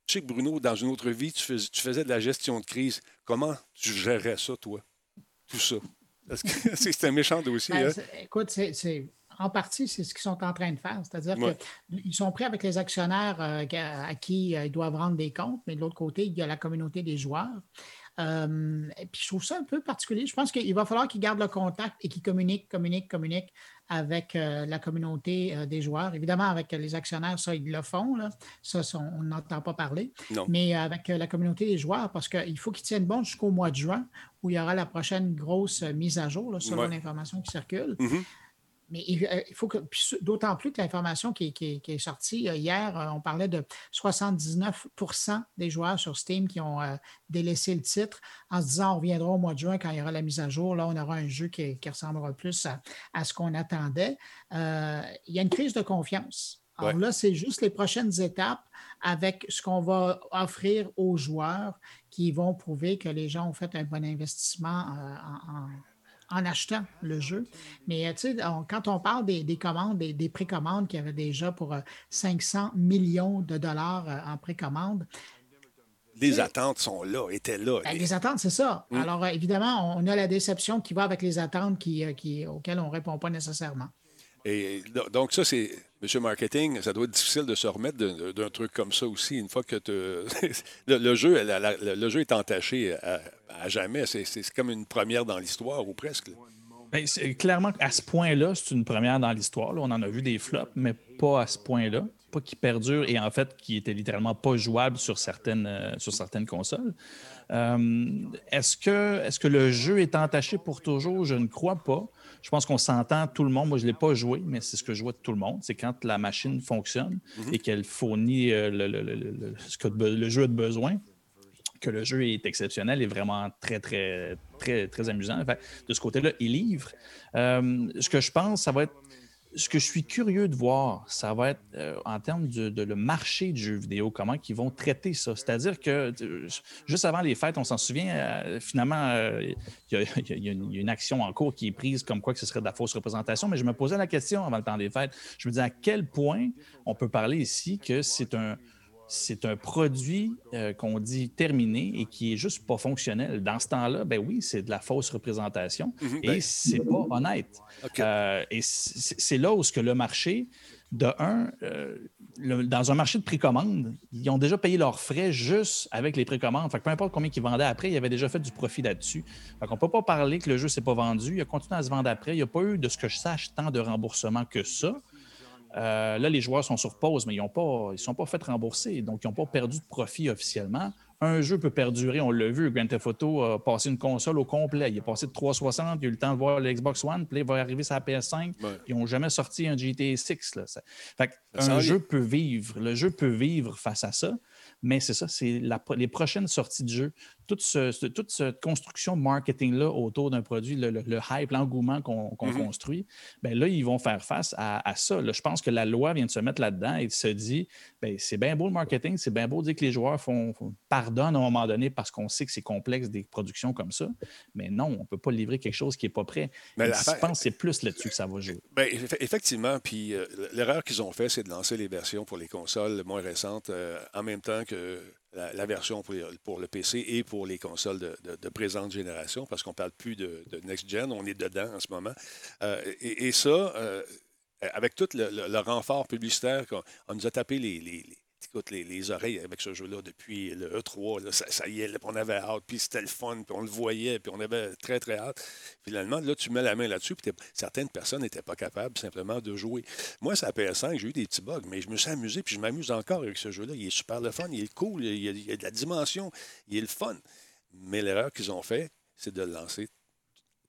je sais que Bruno, dans une autre vie, tu tu faisais de la gestion de crise. Comment tu gérais ça, toi? Tout ça? *laughs* c'est un méchant dossier. Ben, hein? Écoute, c'est en partie, c'est ce qu'ils sont en train de faire. C'est-à-dire qu'ils sont prêts avec les actionnaires euh, à qui euh, ils doivent rendre des comptes, mais de l'autre côté, il y a la communauté des joueurs. Euh, et puis je trouve ça un peu particulier. Je pense qu'il va falloir qu'ils gardent le contact et qu'ils communiquent, communiquent, communiquent avec euh, la communauté euh, des joueurs. Évidemment, avec les actionnaires, ça, ils le font. Ça, on n'entend pas parler. Mais avec la communauté des joueurs, parce qu'il faut qu'ils tiennent bon jusqu'au mois de juin, où il y aura la prochaine grosse mise à jour, selon l'information qui circule. Mm-hmm. Mais euh, il faut que, d'autant plus que l'information qui, est sortie euh, hier, euh, on parlait de 79% des joueurs sur Steam qui ont délaissé le titre en se disant on reviendra au mois de juin quand il y aura la mise à jour. Là, on aura un jeu qui, ressemblera plus à, ce qu'on attendait. il y a une crise de confiance. Alors là, c'est juste les prochaines étapes avec ce qu'on va offrir aux joueurs qui vont prouver que les gens ont fait un bon investissement en en achetant le jeu. Mais tu sais, quand on parle des, commandes, des, précommandes qu'il y avait déjà pour 500 euh, millions de dollars euh, en précommande, les attentes sont là, étaient là. Ben, les attentes, c'est ça. Mm. Alors, euh, évidemment, on a la déception qui va avec les attentes qui, auxquelles on ne répond pas nécessairement. Et donc, ça, c'est, Monsieur Marketing, ça doit être difficile de se remettre d'un truc comme ça aussi, une fois que *laughs* le, jeu, le jeu est entaché à, jamais. C'est comme une première dans l'histoire, ou presque. Bien, clairement, à ce point-là, c'est une première dans l'histoire. On en a vu des flops, mais pas à ce point-là. Pas qui perdure et en fait qui était littéralement pas jouable sur certaines, euh, sur certaines consoles. Euh, est-ce que, est que le jeu est entaché pour toujours? Je ne crois pas. Je pense qu'on s'entend tout le monde. Moi, je ne l'ai pas joué, mais c'est ce que je vois de tout le monde. C'est quand la machine fonctionne mhm. et qu'elle fournit euh, le, ce que le jeu a de besoin, que le jeu est exceptionnel et vraiment très, très, très, très amusant. de ce côté-là, il livre. Euh, ce que je pense, ça va être ce que je suis curieux de voir, ça va être euh, en termes de, le marché du jeu vidéo, comment ils vont traiter ça. C'est-à-dire que juste avant les fêtes, on s'en souvient, euh, finalement, il y, a une action en cours qui est prise comme quoi que ce serait de la fausse représentation, mais je me posais la question avant le temps des fêtes. Je me disais à quel point on peut parler ici que c'est un, c'est un produit euh, qu'on dit terminé et qui est juste pas fonctionnel. Dans ce temps-là, ben oui, c'est de la fausse représentation mhm, et ben c'est pas honnête. Euh, et c'est là où ce que le marché, de un, euh, dans un marché de précommande, ils ont déjà payé leurs frais juste avec les précommandes. Fait peu importe combien ils vendaient après, ils avaient déjà fait du profit là-dessus. On ne peut pas parler que le jeu ne s'est pas vendu. Il a continué à se vendre après. Il n'y a pas eu, de ce que je sache, tant de remboursement que ça. Euh, là, les joueurs sont sur pause, mais ils ne sont pas fait rembourser, donc ils n'ont pas perdu de profit officiellement. un jeu peut perdurer. On l'a vu, Grand Theft Auto a passé une console au complet. Il est passé de 360, il a eu le temps de voir le Xbox One, puis il va arriver sur la PS5. Ils n'ont jamais sorti un GTA 6. Là. Fait un jeu peut vivre. Le jeu peut vivre face à ça. Mais c'est ça, c'est les prochaines sorties de jeu. Toute, toute cette construction marketing-là autour d'un produit, le, hype, l'engouement qu'on mm-hmm. construit, bien là, ils vont faire face à, ça. je pense que la loi vient de se mettre là-dedans et se dit bien, c'est bien beau le marketing, c'est bien beau dire que les joueurs font, pardonnent à un moment donné parce qu'on sait que c'est complexe des productions comme ça. Mais non, on ne peut pas livrer quelque chose qui n'est pas prêt. Mais je pense que c'est plus là-dessus que ça va jouer. Bien, effectivement, puis euh, l'erreur qu'ils ont fait, c'est de lancer les versions pour les consoles moins récentes euh, en même temps que la, version pour, le PC et pour les consoles de, présente génération, parce qu'on ne parle plus de, next-gen, on est dedans en ce moment. Euh, et, ça, euh, avec tout le, renfort publicitaire, on, nous a tapé les écoute, les, oreilles avec ce jeu-là depuis le E3, ça, y est, on avait hâte, puis c'était le fun, puis on le voyait, puis on avait très, très hâte. Finalement, là, tu mets la main là-dessus, puis certaines personnes n'étaient pas capables simplement de jouer. Moi, à PS5, j'ai eu des petits bugs, mais je me suis amusé, puis je m'amuse encore avec ce jeu-là. Il est super le fun, il est cool, il y a, de la dimension, il est le fun. Mais l'erreur qu'ils ont fait, c'est de le lancer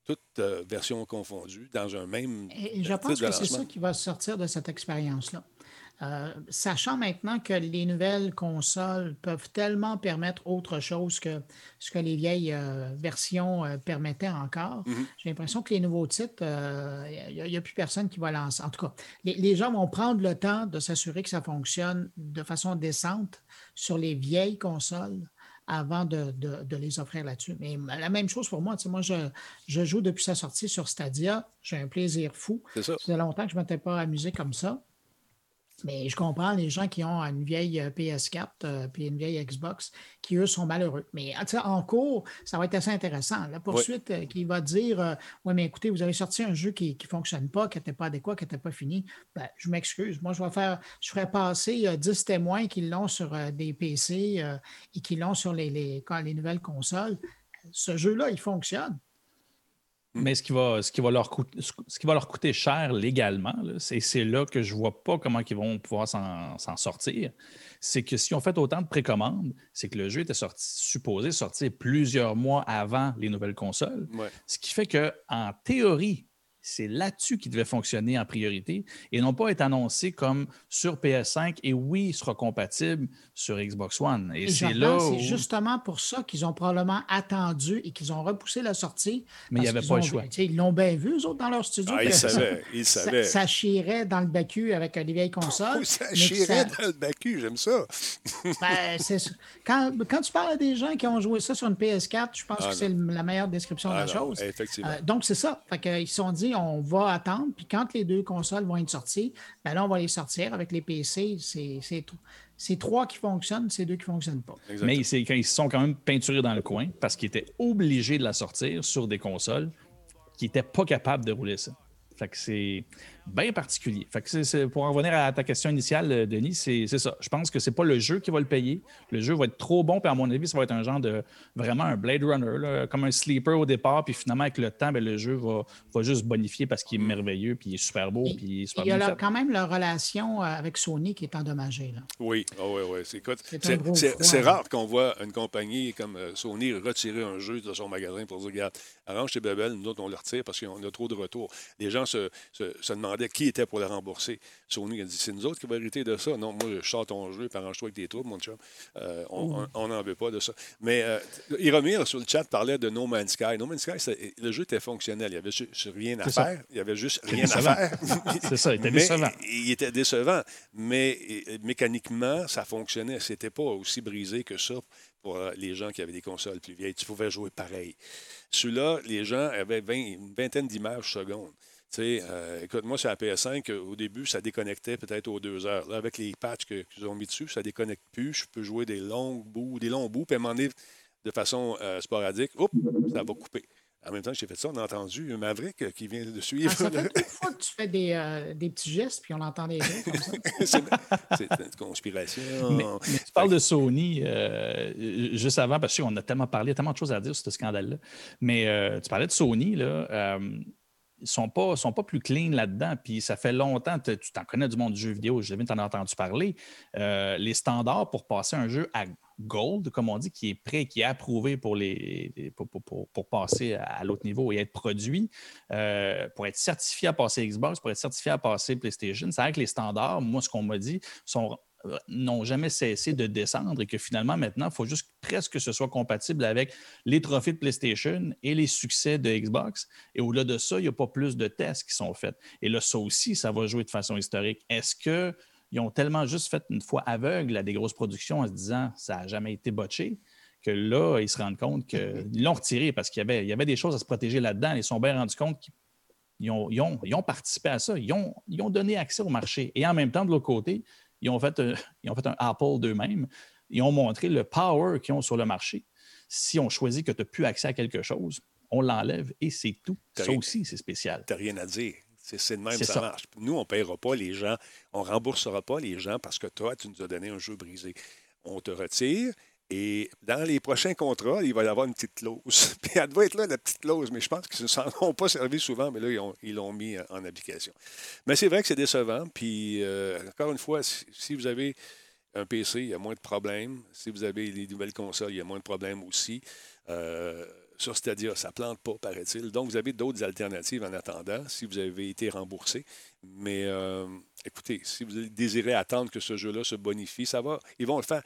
toute euh, version confondue dans un même. Et je pense que c'est ça qui va sortir de cette expérience-là. Euh, sachant maintenant que les nouvelles consoles peuvent tellement permettre autre chose que ce que les vieilles euh, versions euh, permettaient encore, mm-hmm. j'ai l'impression que les nouveaux titres, il n'y a, plus personne qui va lancer. En tout cas, les, gens vont prendre le temps de s'assurer que ça fonctionne de façon décente sur les vieilles consoles avant de, les offrir là-dessus. Mais la même chose pour moi. moi, je, je, joue depuis sa sortie sur Stadia. J'ai un plaisir fou. Ça faisait longtemps que je ne m'étais pas amusé comme ça. Mais je comprends les gens qui ont une vieille euh, PS4 euh, puis une vieille Xbox qui, eux, sont malheureux. Mais en cours, ça va être assez intéressant. La poursuite euh, qui va dire Oui, mais écoutez, vous avez sorti un jeu qui ne fonctionne pas, qui n'était pas adéquat, qui n'était pas fini. Ben, je m'excuse. Moi, je vais faire, je ferai passer 10 témoins qui l'ont sur des PC et qui l'ont sur les, les, les nouvelles consoles. Ce jeu-là, il fonctionne. Mais ce qui, va, ce, qui va leur coûter, ce qui va leur coûter cher légalement, c'est là que je ne vois pas comment ils vont pouvoir s'en sortir. C'est que si on fait autant de précommandes, c'est que le jeu était sorti, supposé sortir plusieurs mois avant les nouvelles consoles. Ce qui fait qu'en théorie, c'est là-dessus qu'il devait fonctionner en priorité et non pas être annoncé comme sur PS5 et oui, il sera compatible sur Xbox One. Et, c'est là. C'est justement pour ça qu'ils ont probablement attendu et qu'ils ont repoussé la sortie. Mais il n'y avait pas le choix. Ils l'ont bien vu, eux autres, dans leur studio. Ah, ils savaient. *laughs* Ils savaient. Ça, chierait dans le bacu avec les vieilles consoles. ça chierait dans le bacu, j'aime ça. *laughs* ben, quand, quand, tu parles à des gens qui ont joué ça sur une PS4, je pense ah, que c'est la meilleure description de la ah, chose. Effectivement. Euh, donc, c'est ça. Fait ils se sont dit, on va attendre. Puis quand les deux consoles vont être sorties, ben là, on va les sortir avec les PC. C'est trois qui fonctionnent, c'est deux qui ne fonctionnent pas. Mais ils sont quand même peinturés dans le coin parce qu'ils étaient obligés de la sortir sur des consoles qui n'étaient pas capables de rouler ça. Fait que c'est bien particulier. Fait que pour en revenir à ta question initiale, euh, Denis, c'est ça. Je pense que c'est pas le jeu qui va le payer. Le jeu va être trop bon, puis à mon avis, ça va être un genre de vraiment un Blade Runner, comme un sleeper au départ, puis finalement, avec le temps, ben, le jeu va, va, juste bonifier parce qu'il est merveilleux, puis il est super beau, puis il est super Il y a quand même la relation euh, avec Sony qui est endommagée. Là. Oui, oh, oui, oui. C'est rare qu'on voit une compagnie comme euh, Sony retirer un jeu de son magasin pour dire, regarde, arrange tes bebelles, nous autres, on le retire parce qu'on a trop de retours. Les gens se, se, se demandent qui était pour le rembourser. Sony a dit c'est nous autres qui va hériter de ça. Non, moi, je sors ton jeu, arrange-toi avec des troubles, mon chum. Euh, on n'en veut pas de ça. Mais euh, Iromir, sur le chat, parlait de No Man's Sky. No Man's Sky, le jeu était fonctionnel. Il n'y avait juste rien à faire. Il n'y avait juste rien à faire. c'est ça, il était décevant. Il était décevant. Mais mécaniquement, ça fonctionnait. C'était pas aussi brisé que ça pour euh, les gens qui avaient des consoles plus vieilles. Tu pouvais jouer pareil. Celui-là, les gens avaient une vingtaine d'images secondes. Euh, écoute, moi, sur la PS5, au début, ça déconnectait peut-être aux deux heures. Là, avec les patchs qu'ils ont mis dessus, ça ne déconnecte plus. Je peux jouer des longs bouts, des longs bouts, puis à un moment donné, de façon euh, sporadique, hop, ça va couper. En même temps que j'ai fait ça, on a entendu un Maverick euh, qui vient de suivre. Ah, ça fait *laughs* une fois que tu fais des, des, petits gestes, puis on entend des gens comme ça. *laughs* c'est une conspiration. Mais, tu parles de Sony juste avant, parce qu'on a tellement parlé, tellement de choses à dire sur ce scandale-là. Mais tu parlais de Sony, là ils sont pas, sont plus clean là-dedans. Puis ça fait longtemps, tu t'en connais du monde du jeu vidéo, je tu en as entendu parler. Euh, les standards pour passer un jeu à gold, comme on dit, qui est prêt, qui est approuvé pour, les, pour, passer à l'autre niveau et être produit, euh, pour être certifié à passer Xbox, pour être certifié à passer PlayStation, c'est vrai que les standards, moi, ce qu'on m'a dit, sont n'ont jamais cessé de descendre et que finalement, maintenant, il faut juste presque que ce soit compatible avec les trophées de PlayStation et les succès de Xbox. Et au-delà de ça, il n'y a pas plus de tests qui sont faits. Et là, ça aussi, ça va jouer de façon historique. Est-ce qu'ils ont tellement juste fait une fois aveugle à des grosses productions en se disant ça n'a jamais été botché? que là, ils se rendent compte qu'ils *laughs* l'ont retiré parce qu'il y avait, y avait des choses à se protéger là-dedans. Ils se sont bien rendus compte qu'ils ont, ont, participé à ça. Ils ont, ils ont donné accès au marché. Et en même temps, de l'autre côté, ils ont fait un, *laughs* ils ont fait un Apple d'eux-mêmes. Ils ont montré le power qu'ils ont sur le marché. Si on choisit que tu n'as plus accès à quelque chose, on l'enlève et c'est tout. Ça aussi, c'est spécial. Tu n'as rien à dire. C'est de même ça, ça, marche. Nous, on ne paiera pas les gens, on ne remboursera pas les gens parce que toi, tu nous as donné un jeu brisé. On te retire et dans les prochains contrats, il va y avoir une petite clause. *laughs* Puis elle doit être là, la petite clause, mais je pense qu'ils ne s'en ont pas servi souvent, mais là, ils l'ont mis en application. Mais c'est vrai que c'est décevant. Puis, euh, encore une fois, si, vous avez un PC, il y a moins de problèmes. Si vous avez les nouvelles consoles, il y a moins de problèmes aussi. Euh, sur Stadia, ça ne plante pas, paraît-il. Donc, vous avez d'autres alternatives en attendant si vous avez été remboursé. Mais euh, écoutez, si vous désirez attendre que ce jeu-là se bonifie, ça va. Ils vont le faire.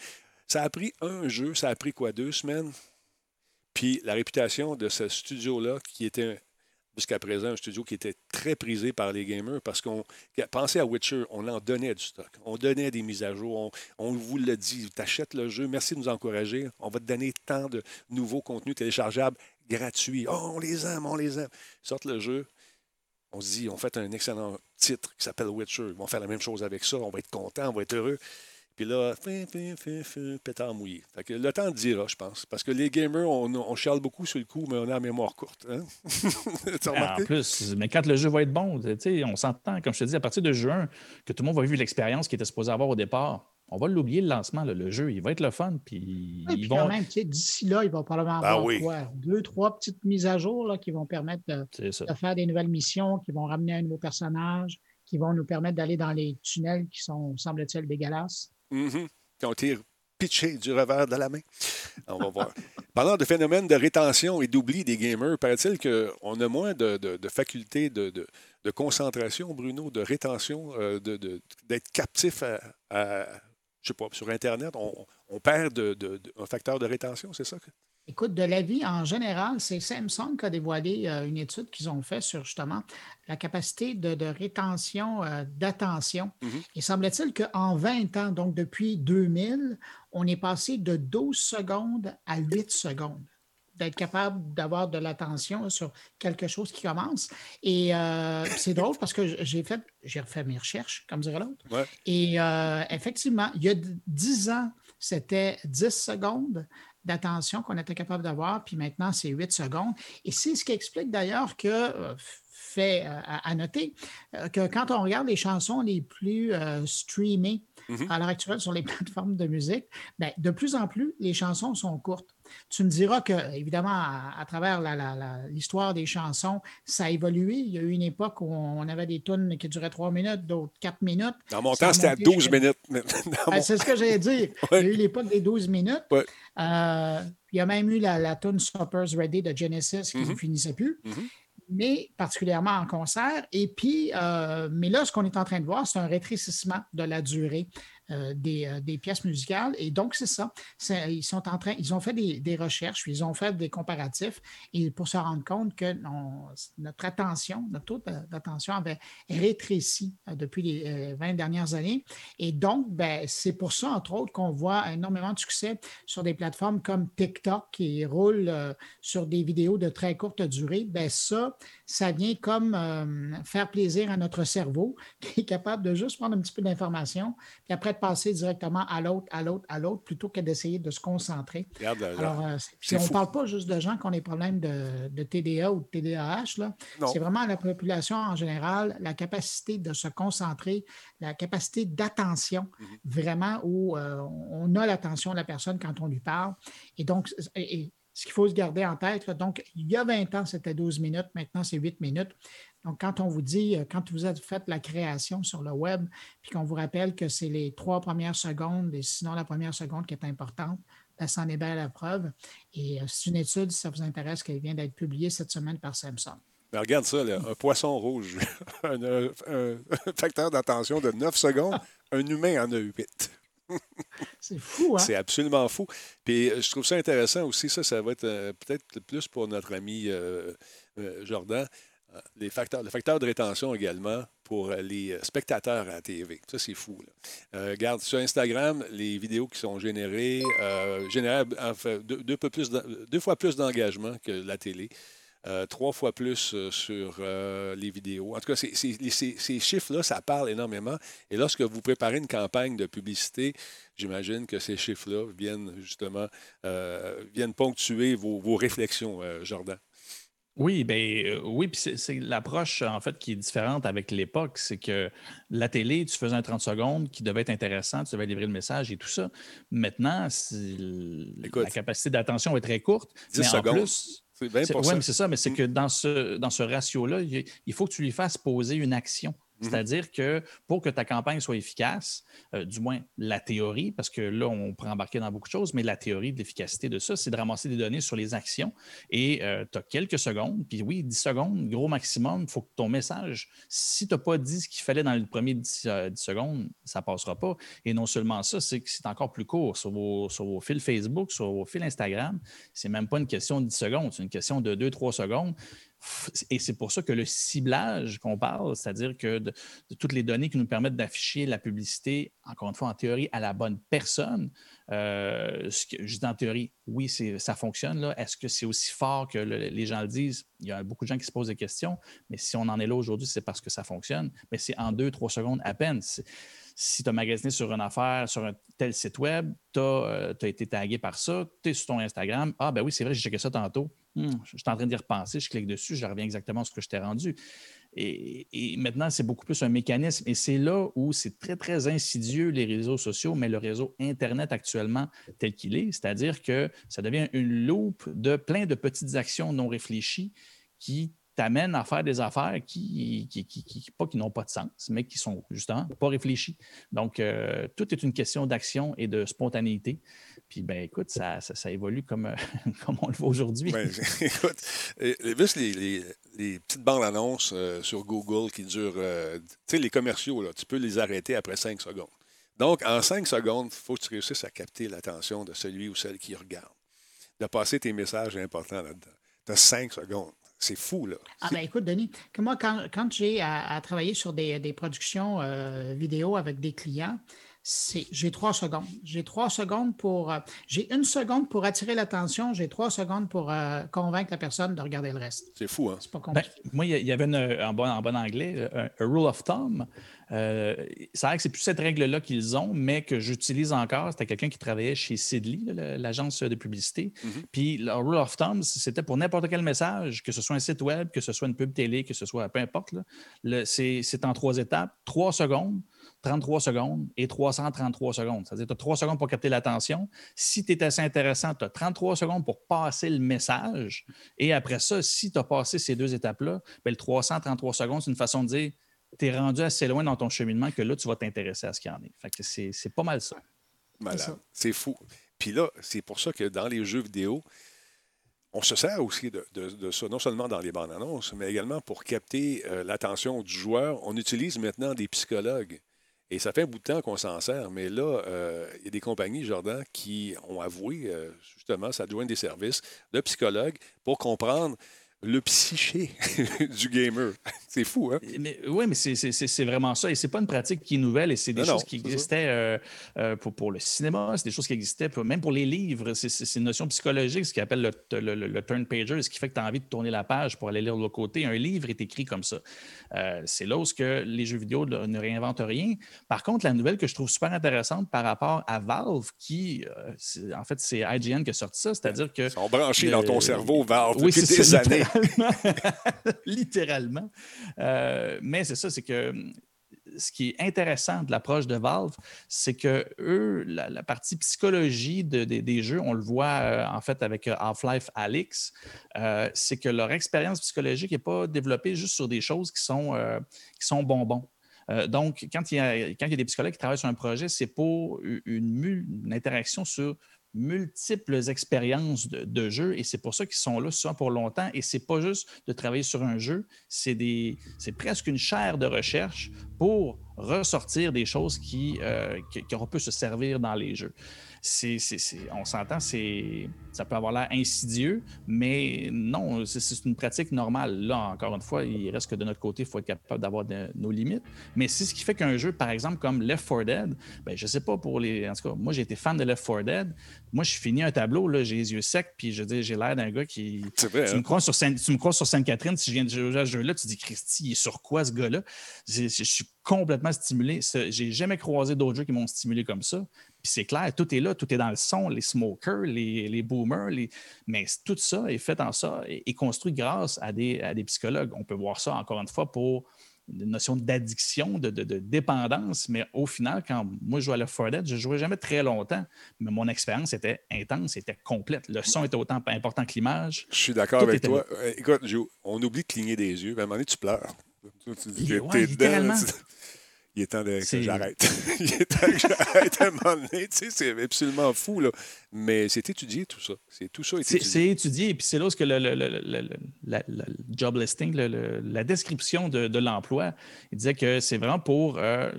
Ça a pris un jeu, ça a pris quoi, deux semaines? Puis la réputation de ce studio-là, qui était jusqu'à présent un studio qui était très prisé par les gamers, parce qu'on pensez à Witcher, on en donnait du stock, on donnait des mises à jour, on, vous le dit, t'achètes le jeu, merci de nous encourager, on va te donner tant de nouveaux contenus téléchargeables gratuits. Oh, on les aime, on les aime. Sorte le jeu, on se dit, on fait un excellent titre qui s'appelle Witcher, ils vont faire la même chose avec ça, on va être content, on va être heureux. Puis là, fin, fin, fin, fin, pétard mouillé. Fait que le temps dira, je pense. Parce que les gamers, on, on chiale beaucoup sur le coup, mais on a la mémoire courte. Hein? *laughs* en plus, mais quand le jeu va être bon, on s'entend, comme je te dis, à partir de juin, que tout le monde va vivre l'expérience qu'il était supposé avoir au départ. On va l'oublier le lancement, le jeu. Il va être le fun. Puis, ils vont... quand même, d'ici là, il va probablement ben avoir quoi, deux, trois petites mises à jour là, qui vont permettre de, de, faire des nouvelles missions, qui vont ramener un nouveau personnage, qui vont nous permettre d'aller dans les tunnels qui sont, semble-t-il, dégueulasses. Mm Qui ont été pitchés du revers de la main. On va voir. *laughs* Parlant de phénomène de rétention et d'oubli des gamers, paraît-il qu'on a moins de, facultés de, concentration, Bruno, de rétention, euh, d'être captif à, je sais pas, sur Internet. On, on perd un facteur de rétention, c'est ça? Écoute, de la vie en général, c'est Samsung qui a dévoilé euh, une étude qu'ils ont faite sur justement la capacité de, rétention euh, d'attention. Il mm-hmm. Et semble-t-il qu'en 20 ans, donc depuis 2000, on est passé de 12 secondes à 8 secondes d'être capable d'avoir de l'attention sur quelque chose qui commence. Et euh, c'est drôle parce que j'ai fait, j'ai refait mes recherches, comme dirait l'autre. Et effectivement, il y a 10 ans, c'était 10 secondes d'attention qu'on était capable d'avoir, puis maintenant, c'est 8 secondes. Et c'est ce qui explique d'ailleurs que, euh, fait euh, à, noter, euh, que quand on regarde les chansons les plus streamées mm-hmm. à l'heure actuelle sur les *laughs* plateformes de musique, bien, de plus en plus, les chansons sont courtes. Tu me diras que, évidemment, à, travers l'histoire des chansons, ça a évolué. Il y a eu une époque où on avait des tunes qui duraient trois minutes, d'autres quatre minutes. Dans mon temps, c'était à 12 minutes. *laughs* Ben, c'est ce que j'allais dire. *laughs* Il y a eu l'époque des 12 minutes. Euh, il y a même eu la, la tune Supper's Ready de Genesis qui ne mm-hmm. finissait plus. Mm-hmm. Mais particulièrement en concert. Et puis, euh, mais là, ce qu'on est en train de voir, c'est un rétrécissement de la durée. Euh, euh, des, pièces musicales. Et donc, c'est ça. Ils sont en train, ils ont fait des, recherches, ils ont fait des comparatifs et pour se rendre compte que notre attention, notre taux d'attention avait rétréci euh, depuis les 20 dernières années. Et donc, ben, c'est pour ça, entre autres, qu'on voit énormément de succès sur des plateformes comme TikTok qui roulent sur des vidéos de très courte durée. Ben, ça, ça vient comme faire plaisir à notre cerveau qui est capable de juste prendre un petit peu d'informations, puis après passer directement à l'autre, à l'autre, à l'autre, plutôt que d'essayer de se concentrer. Alors, euh, on ne parle pas juste de gens qui ont des problèmes de, TDA ou de TDAH. C'est vraiment la population en général, la capacité de se concentrer, la capacité d'attention, mhm. vraiment où euh, on a l'attention de la personne quand on lui parle. Et donc, ce qu'il faut se garder en tête, donc, il y a 20 ans, c'était 12 minutes, maintenant, c'est 8 minutes. Donc, quand on vous dit, euh, quand vous êtes fait la création sur le web, puis qu'on vous rappelle que c'est les trois premières secondes, et sinon la première seconde qui est importante, ça s'en est belle la preuve. Et euh, c'est une étude, si ça vous intéresse, qui vient d'être publiée cette semaine par Samsung. Mais regarde ça, un poisson rouge, *laughs* un, *laughs* facteur d'attention de 9 secondes, *laughs* un humain en a 8. C'est fou, hein? C'est absolument fou. Puis euh, je trouve ça intéressant aussi, ça, ça va être peut-être plus pour notre ami Jordan. Les facteurs, le facteur de rétention également pour les spectateurs à la TV. Ça, c'est fou. Euh, regarde, sur Instagram, les vidéos qui sont générées euh, génèrent plus deux fois plus d'engagement que la télé. Euh, trois fois plus euh, sur les vidéos. En tout cas, ces chiffres-là, ça parle énormément. Et lorsque vous préparez une campagne de publicité, j'imagine que ces chiffres-là viennent justement viennent ponctuer vos, vos réflexions, Jordan. Oui, ben euh, oui, puis c'est l'approche en fait qui est différente avec l'époque, c'est que la télé, tu faisais un 30 secondes qui devait être intéressant, tu devais livrer le message et tout ça. Maintenant, la capacité d'attention est très courte. 10 mais secondes. En plus, oui, mais c'est ça, mais c'est mm. que dans ce, dans ce ratio-là, il faut que tu lui fasses poser une action. Mhm. C'est-à-dire que pour que ta campagne soit efficace, euh, du moins la théorie, parce que là, on pourrait embarquer dans beaucoup de choses, mais la théorie de l'efficacité de ça, c'est de ramasser des données sur les actions. Et euh, tu as quelques secondes, puis oui, 10 secondes, gros maximum, il faut que ton message, si tu n'as pas dit ce qu'il fallait dans les premiers 10, euh, secondes, ça ne passera pas. Et non seulement ça, c'est que c'est encore plus court. Sur vos, sur vos fils Facebook, sur vos fils Instagram, c'est même pas une question de 10 secondes, c'est une question de 2-3 secondes. Et c'est pour ça que le ciblage qu'on parle, c'est-à-dire que de, toutes les données qui nous permettent d'afficher la publicité, encore une fois, en théorie, à la bonne personne, euh, juste en théorie, oui, ça fonctionne. Est-ce que c'est aussi fort que les gens le disent? Il y a beaucoup de gens qui se posent des questions, mais si on en est là aujourd'hui, c'est parce que ça fonctionne. Mais c'est en deux, trois secondes à peine si tu as magasiné sur une affaire, sur un tel site web, tu as, euh, été tagué par ça, tu es sur ton Instagram. Ah, ben oui, c'est vrai, j'ai checké ça tantôt. Hmm, je suis en train d'y repenser, je clique dessus, je reviens exactement à ce que je t'ai rendu. Et, maintenant, c'est beaucoup plus un mécanisme. Et c'est là où c'est très, très insidieux, les réseaux sociaux, mais le réseau Internet actuellement tel qu'il est, c'est-à-dire que ça devient une loupe de plein de petites actions non réfléchies qui t'amènent à faire des affaires qui, qui, qui, pas qui n'ont pas de sens, mais qui sont justement pas réfléchies. Donc, euh, tout est une question d'action et de spontanéité. Puis, ben, écoute, ça, ça, évolue comme, euh, *laughs* comme on le voit aujourd'hui. *laughs* Écoute, les, petites bandes annonces euh, sur Google qui durent, tu sais, les commerciaux, là, tu peux les arrêter après cinq secondes. Donc, en cinq secondes, il faut que tu réussisses à capter l'attention de celui ou celle qui regarde, de passer tes messages importants là-dedans. Tu as cinq secondes. C'est fou, là. Ah, ben écoute, Denis, moi, quand, quand j'ai à, travailler sur des, des productions euh, vidéo avec des clients, j'ai trois secondes. J'ai trois secondes pour. Euh, j'ai une seconde pour attirer l'attention, j'ai trois secondes pour euh, convaincre la personne de regarder le reste. C'est fou, hein? C'est pas ben, compliqué. moi, il y avait en, bon, en bon anglais un, rule of thumb. Euh, c'est vrai que c'est plus cette règle-là qu'ils ont, mais que j'utilise encore. C'était quelqu'un qui travaillait chez Sidley, l'agence de publicité. Mm-hmm. Puis le rule of thumb, c'était pour n'importe quel message, que ce soit un site web, que ce soit une pub télé, que ce soit peu importe. C'est en trois étapes, trois secondes 33 secondes et 333 secondes. C'est-à-dire tu as 3 secondes pour capter l'attention. Si tu es assez intéressant, tu as 33 secondes pour passer le message. Et après ça, si tu as passé ces deux étapes-là, ben, le 333 secondes, c'est une façon de dire tu es rendu assez loin dans ton cheminement que là, tu vas t'intéresser à ce qu'il y en est. Fait que c'est pas mal ça. C'est fou. Puis là, c'est pour ça que dans les jeux vidéo, on se sert aussi de, ça, non seulement dans les bandes annonces, mais également pour capter euh, l'attention du joueur. On utilise maintenant des psychologues et ça fait un bout de temps qu'on s'en sert, mais là, euh, il y a des compagnies, Jordan, qui ont avoué, euh, justement, ça doit être des services de psychologues pour comprendre le psyché *laughs* du gamer. c'est fou, hein? oui, mais c'est vraiment ça. Et c'est pas une pratique qui est nouvelle et c'est des choses qui existaient euh, euh, pour, pour, le cinéma, c'est des choses qui existaient même pour les livres. C'est une notion psychologique, ce qu'on appelle le, le, turn pager, ce qui fait que tu as envie de tourner la page pour aller lire de l'autre côté. Un livre est écrit comme ça. Euh, c'est là où que les jeux vidéo ne réinventent rien. Par contre, la nouvelle que je trouve super intéressante par rapport à Valve, qui, en fait, c'est IGN qui a sorti ça, c'est-à-dire que. Ils sont branchés dans ton cerveau, Valve, oui, depuis des années. *laughs* littéralement. Euh, mais c'est ça, c'est que ce qui est intéressant de l'approche de Valve, c'est que eux, la, partie psychologie des jeux, on le voit euh, en fait avec euh, Half-Life Alix, c'est que leur expérience psychologique n'est pas développée juste sur des choses qui sont, qui sont bonbons. donc, quand il, y a, quand il y a des psychologues qui travaillent sur un projet, c'est pour une, une interaction sur multiples expériences de, jeu et c'est pour ça qu'ils sont là souvent pour longtemps. Et c'est pas juste de travailler sur un jeu, c'est presque une chaire de recherche pour ressortir des choses qui, euh, qu'on peut se servir dans les jeux c'est, on s'entend, c'est, ça peut avoir l'air insidieux, mais non, c'est, une pratique normale. Là, encore une fois, il reste que de notre côté, il faut être capable d'avoir nos limites. Mais c'est ce qui fait qu'un jeu, par exemple, comme Left 4 Dead, ben, je sais pas pour les. En tout cas, moi, j'ai été fan de Left 4 Dead. Moi, je finis un tableau, là, j'ai les yeux secs, puis je dis, j'ai l'air d'un gars qui. tu, me hein? crois sur Sainte, tu me crois sur Sainte-Catherine, si je viens de jouer à ce jeu-là, tu dis, Christy, il est sur quoi ce gars-là? Je, je suis complètement stimulé. J'ai jamais croisé d'autres jeux qui m'ont stimulé comme ça. Puis c'est clair, tout est là, tout est dans le son, les smokers, les, boomers, les... mais tout ça est fait en ça et, construit grâce à des, des, psychologues. On peut voir ça encore une fois pour une notion d'addiction, de, dépendance, mais au final, quand moi je jouais à 4 Dead, je ne jouais jamais très longtemps, mais mon expérience était intense, était complète. Le son était autant important que l'image. Je suis d'accord avec toi. Écoute, on oublie de cligner des yeux, à un moment donné, tu pleures. Tu, ouais, il est temps que j'arrête. *laughs* il est temps que j'arrête à un moment donné. Tu sais, c'est absolument fou, là. Mais c'est étudié, tout ça. C'est tout ça étudié. C'est étudié, et puis c'est là où que le, le, job listing, la description de, l'emploi, il disait que c'est vraiment pour euh,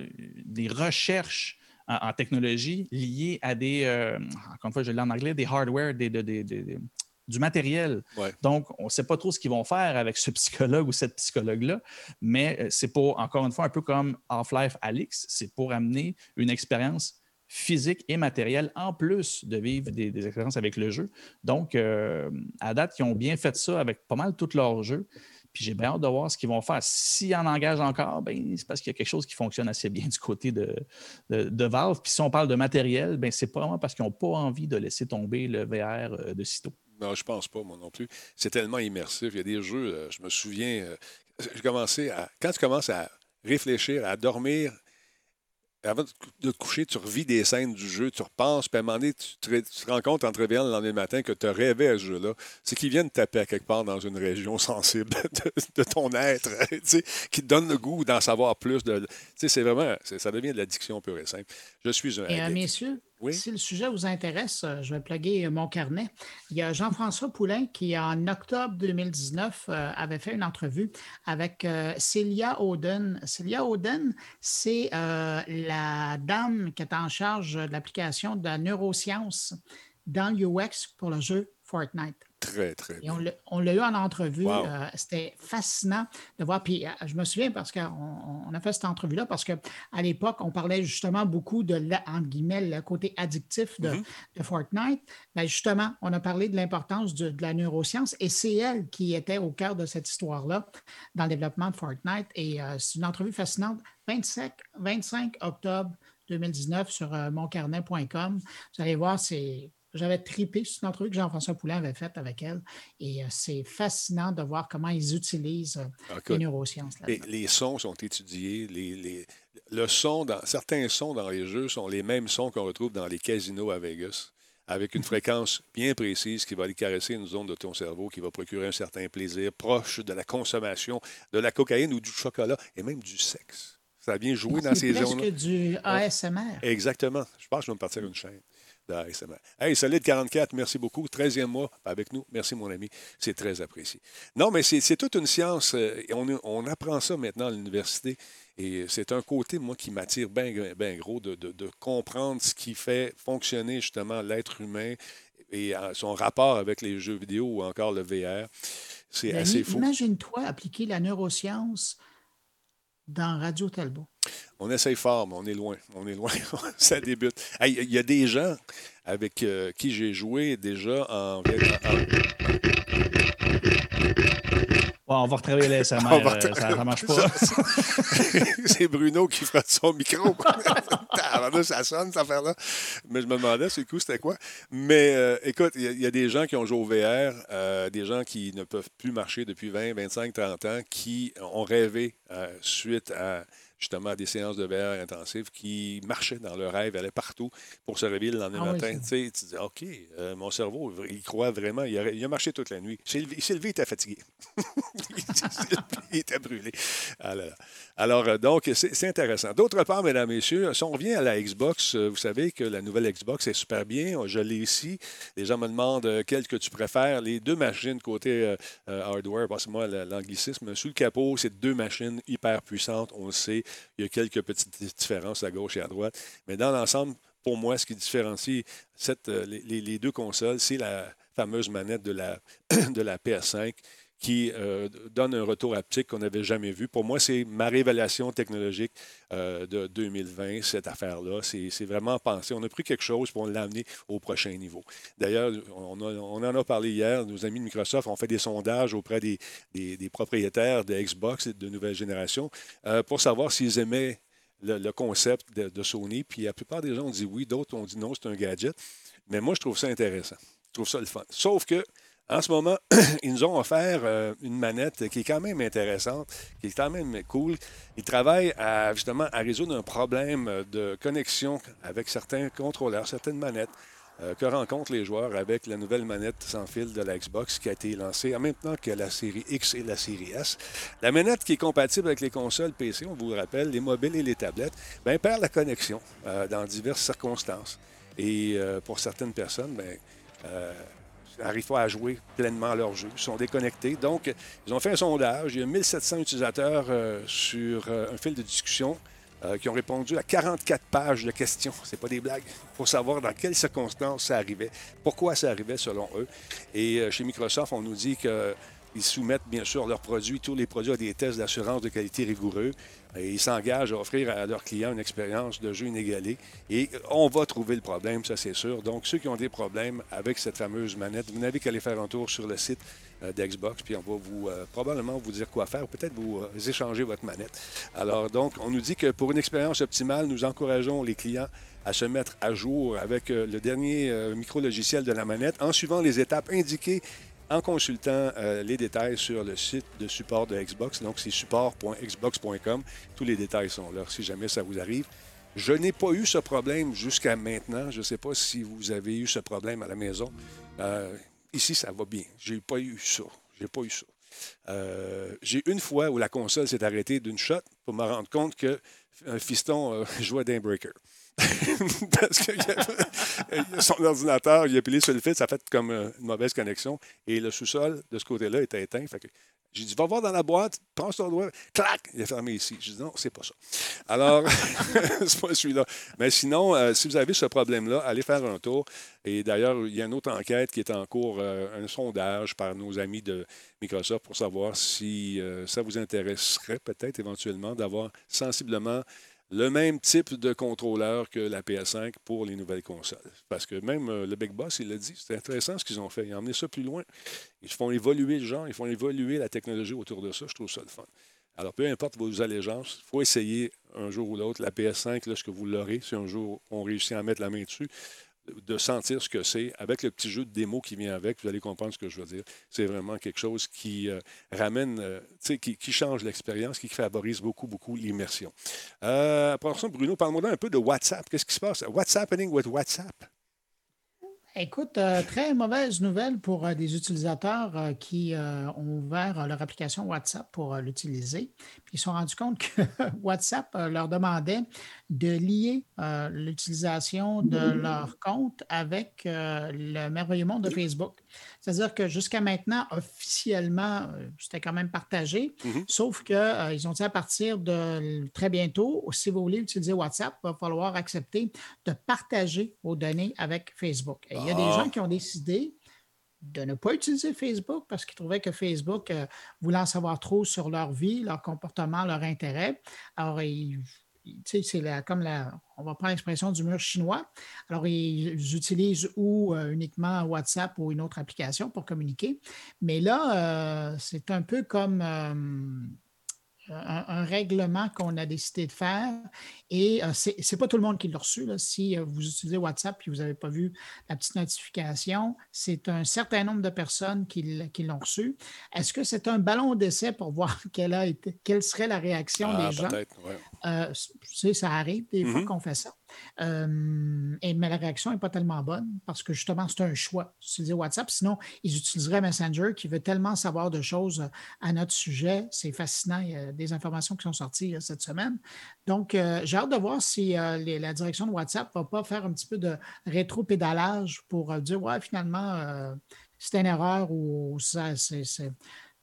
des recherches en, technologie liées à des, euh, encore une fois, je l'ai en anglais, des hardware, des, des du matériel. Donc, on ne sait pas trop ce qu'ils vont faire avec ce psychologue ou cette psychologue-là, mais euh, c'est pour, encore une fois, un peu comme Half-Life Alix, c'est pour amener une expérience physique et matérielle en plus de vivre des, expériences avec le jeu. Donc, euh, à date, ils ont bien fait ça avec pas mal tous leurs jeux. Puis j'ai bien hâte de voir ce qu'ils vont faire. S'ils en engagent encore, ben, c'est parce qu'il y a quelque chose qui fonctionne assez bien *laughs* du côté de, de, Valve. Puis si on parle de matériel, ben, c'est vraiment parce qu'ils n'ont pas envie de laisser tomber le VR euh, de sitôt. Non, je pense pas, moi non plus. C'est tellement immersif. Il y a des jeux, euh, je me souviens, euh, j'ai commencé à. Quand tu commences à réfléchir, à dormir, avant de te coucher, tu revis des scènes du jeu, tu repenses, puis à un moment donné, tu te, rends compte en te réveillant le lendemain matin que tu rêvé à ce jeu-là. C'est qu'ils viennent taper à quelque part dans une région *laughs* sensible de, ton être, *laughs* qui te donne le goût d'en savoir plus. De, c'est vraiment, ça devient de l'addiction pure et simple. Je suis un. Et, euh, messieurs, si le sujet vous intéresse, euh, je vais plugger mon carnet. Il y a Jean-François Poulain qui, en octobre 2019, euh, avait fait une entrevue avec euh, Célia Oden. Célia Oden, c'est la dame qui est en charge de l'application de la neuroscience dans l'UX pour le jeu Fortnite. Très, très bien. on l'a eu en entrevue. Euh, c'était fascinant de voir. Puis euh, je me souviens parce qu'on on a fait cette entrevue-là parce qu'à l'époque, on parlait justement beaucoup de, entre guillemets, le côté addictif de, mm-hmm. Fortnite. Mais justement, on a parlé de l'importance de, la neuroscience et c'est elle qui était au cœur de cette histoire-là dans le développement de Fortnite. Et euh, c'est une entrevue fascinante. 25, 25 octobre 2019 sur moncarnet.com. Vous allez voir, c'est j'avais tripé sur une entrevue que Jean-François Poulain avait faite avec elle. Et euh, c'est fascinant de voir comment ils utilisent euh, ah, les neurosciences. Les, les, sons sont étudiés. Les, le son dans, certains sons dans les jeux sont les mêmes sons qu'on retrouve dans les casinos à Vegas, avec une *laughs* fréquence bien précise qui va aller caresser une zone de ton cerveau, qui va procurer un certain plaisir proche de la consommation de la cocaïne ou du chocolat et même du sexe. Ça vient jouer dans ces zones-là. du ASMR. Exactement. Je pense que je vais me partir une chaîne. Hey, Solide 44, merci beaucoup. 13e mois avec nous. Merci, mon ami. C'est très apprécié. Non, mais c'est toute une science. Euh, on, on, apprend ça maintenant à l'université. Et c'est un côté, moi, qui m'attire bien ben gros de, comprendre ce qui fait fonctionner justement l'être humain et euh, son rapport avec les jeux vidéo ou encore le VR. C'est assez fou. Imagine-toi appliquer la neuroscience dans Radio Talbot. On essaye fort, mais on est loin. On est loin. *laughs* Ça débute. Il y a des gens avec euh, qui j'ai joué déjà en, on va retravailler les SMR, *laughs* euh, ça ne marche pas. *laughs* c'est Bruno qui fera son micro. ça sonne, cette affaire-là. Mais je me demandais, ce coup, c'était quoi? Mais euh, écoute, il y, a des gens qui ont joué au VR, euh, des gens qui ne peuvent plus marcher depuis 20, 25, 30 ans, qui ont rêvé suite à justement à des séances de VR intensives qui marchaient dans leur rêve, allaient partout pour se réveiller le lendemain Ah matin. tu sais, tu dis, OK, euh, mon cerveau, il croit vraiment. Il a, il a marché toute la nuit. Levé, il était fatigué. *laughs* il était brûlé. Ah là là. Alors, euh, donc, c'est intéressant. D'autre part, mesdames, messieurs, si on revient à la Xbox, euh, vous savez que la nouvelle Xbox est super bien. Je l'ai ici. Les gens me demandent euh, quelle que tu préfères. Les deux machines côté euh, euh, hardware, passe-moi la- l'anglicisme. Sous le capot, c'est deux machines hyper puissantes. On le sait. Il y a quelques petites différences à gauche et à droite. Mais dans l'ensemble, pour moi, ce qui différencie euh, les, deux consoles, c'est la fameuse manette de la *clears throat* PS5 qui euh, donne un retour haptique qu'on n'avait jamais vu. Pour moi, c'est ma révélation technologique euh, de 2020, cette affaire-là. C'est vraiment pensé. On a pris quelque chose pour l'amener au prochain niveau. D'ailleurs, on, en a parlé hier. Nos amis de Microsoft ont fait des sondages auprès des, des- des propriétaires de Xbox de nouvelle génération euh, pour savoir s'ils aimaient le, le concept de, de Sony. Puis la plupart des gens ont dit oui, d'autres ont dit non, c'est un gadget. Mais moi, je trouve ça intéressant. Je trouve ça le fun. Sauf que, en ce moment, *clears throat* ils nous ont offert euh, une manette qui est quand même intéressante, qui est quand même cool. Ils travaillent à, justement à résoudre un problème de connexion avec certains contrôleurs, certaines manettes euh, que rencontrent les joueurs avec la nouvelle manette sans fil de la Xbox qui a été lancée en même temps que la série X et la série S. La manette qui est compatible avec les consoles PC, on vous le rappelle, les mobiles et les tablettes, ben, perd la connexion euh, dans diverses circonstances. Et pour certaines personnes, ben, n'arrivent pas à jouer pleinement leur jeu. Ils sont déconnectés. Donc, ils ont fait un sondage. Il y a 1700 utilisateurs euh, sur euh, un fil de discussion euh, qui ont répondu à 44 pages de questions. C'est pas des blagues. Pour savoir dans quelles circonstances ça arrivait, pourquoi ça arrivait selon eux. Et chez Microsoft, on nous dit que ils soumettent bien sûr leurs produits, tous les produits à des tests d'assurance de qualité rigoureux. Ils s'engagent à offrir à leurs clients une expérience de jeu inégalée. Et on va trouver le problème, ça c'est sûr. Donc, ceux qui ont des problèmes avec cette fameuse manette, vous n'avez qu'à aller faire un tour sur le site euh, d'Xbox, puis on va euh, probablement vous dire quoi faire, ou peut-être vous euh, échanger votre manette. Alors, donc, on nous dit que pour une expérience optimale, nous encourageons les clients à se mettre à jour avec le dernier micro-logiciel de la manette en suivant les étapes indiquées en consultant euh, les détails sur le site de support de Xbox. Donc, c'est support.xbox.com. Tous les détails sont là si jamais ça vous arrive. Je n'ai pas eu ce problème jusqu'à maintenant. Je ne sais pas si vous avez eu ce problème à la maison. Euh, ici, ça va bien. J'ai pas eu ça. J'ai pas eu ça. Euh, j'ai une fois où la console s'est arrêtée d'une shot pour me rendre compte que un fiston *laughs* jouait d'un breaker. *laughs* Parce que a- son ordinateur, il a pilé sur le fil, ça a fait comme euh, une mauvaise connexion. Et le sous-sol, de ce côté-là, était éteint. Fait que j'ai dit, va voir dans la boîte, prends ton doigt, clac, il est fermé ici. J'ai dit, non, c'est pas ça. Alors, *laughs* c'est pas celui-là. Mais sinon, euh, si vous avez ce problème-là, allez faire un tour. Et d'ailleurs, il y a une autre enquête qui est en cours, euh, un sondage par nos amis de Microsoft pour savoir si euh, ça vous intéresserait peut-être éventuellement d'avoir sensiblement le même type de contrôleur que la PS5 pour les nouvelles consoles. Parce que même euh, le Big Boss, il l'a dit, c'est intéressant ce qu'ils ont fait. Ils ont emmené ça plus loin. Ils font évoluer le genre, ils font évoluer la technologie autour de ça. Je trouve ça le fun. Alors, peu importe vos allégeances, il faut essayer un jour ou l'autre la PS5, lorsque vous l'aurez, si un jour on réussit à mettre la main dessus, de sentir ce que c'est. Avec le petit jeu de démo qui vient avec, vous allez comprendre ce que je veux dire. C'est vraiment quelque chose qui euh, ramène, euh, qui, qui change l'expérience, qui favorise beaucoup, beaucoup l'immersion. Euh, après Bruno, parle-moi un peu de WhatsApp. Qu'est-ce qui se passe? What's happening with WhatsApp? Écoute, euh, très mauvaise nouvelle pour des utilisateurs qui ont ouvert leur application WhatsApp pour l'utiliser. Ils se sont rendus compte que *laughs* WhatsApp leur demandait de lier euh, l'utilisation de leur compte avec euh, le merveilleux monde de Facebook. C'est-à-dire que jusqu'à maintenant, officiellement, euh, c'était quand même partagé, Mhm. sauf qu'ils ont dit à partir de très bientôt, si vous voulez utiliser WhatsApp, il va falloir accepter de partager vos données avec Facebook. Et il y a des Ah. gens qui ont décidé de ne pas utiliser Facebook parce qu'ils trouvaient que Facebook euh, voulait en savoir trop sur leur vie, leur comportement, leur intérêt. Alors, ils- c'est comme la, on va prendre l'expression du mur chinois. Alors, ils utilisent ou euh, uniquement WhatsApp ou une autre application pour communiquer. Mais là, euh, c'est un peu comme, un, règlement qu'on a décidé de faire. Et euh, ce n'est pas tout le monde qui l'a reçu. Si euh, vous utilisez WhatsApp et vous n'avez pas vu la petite notification, c'est un certain nombre de personnes qui, l'ont reçu. Est-ce que c'est un ballon d'essai pour *laughs* voir quelle, a été, quelle serait la réaction ah, des gens? Ouais. Euh, ça arrive des fois Mm-hmm. qu'on fait ça. Et, mais la réaction n'est pas tellement bonne parce que justement, c'est un choix d'utiliser WhatsApp. Sinon, ils utiliseraient Messenger qui veut tellement savoir de choses à notre sujet. C'est fascinant. Il y a des informations qui sont sorties cette semaine. Donc, euh, j'ai hâte de voir si euh, la direction de WhatsApp ne va pas faire un petit peu de rétro-pédalage pour euh, dire Ouais, finalement, c'est une erreur ou ça, c'est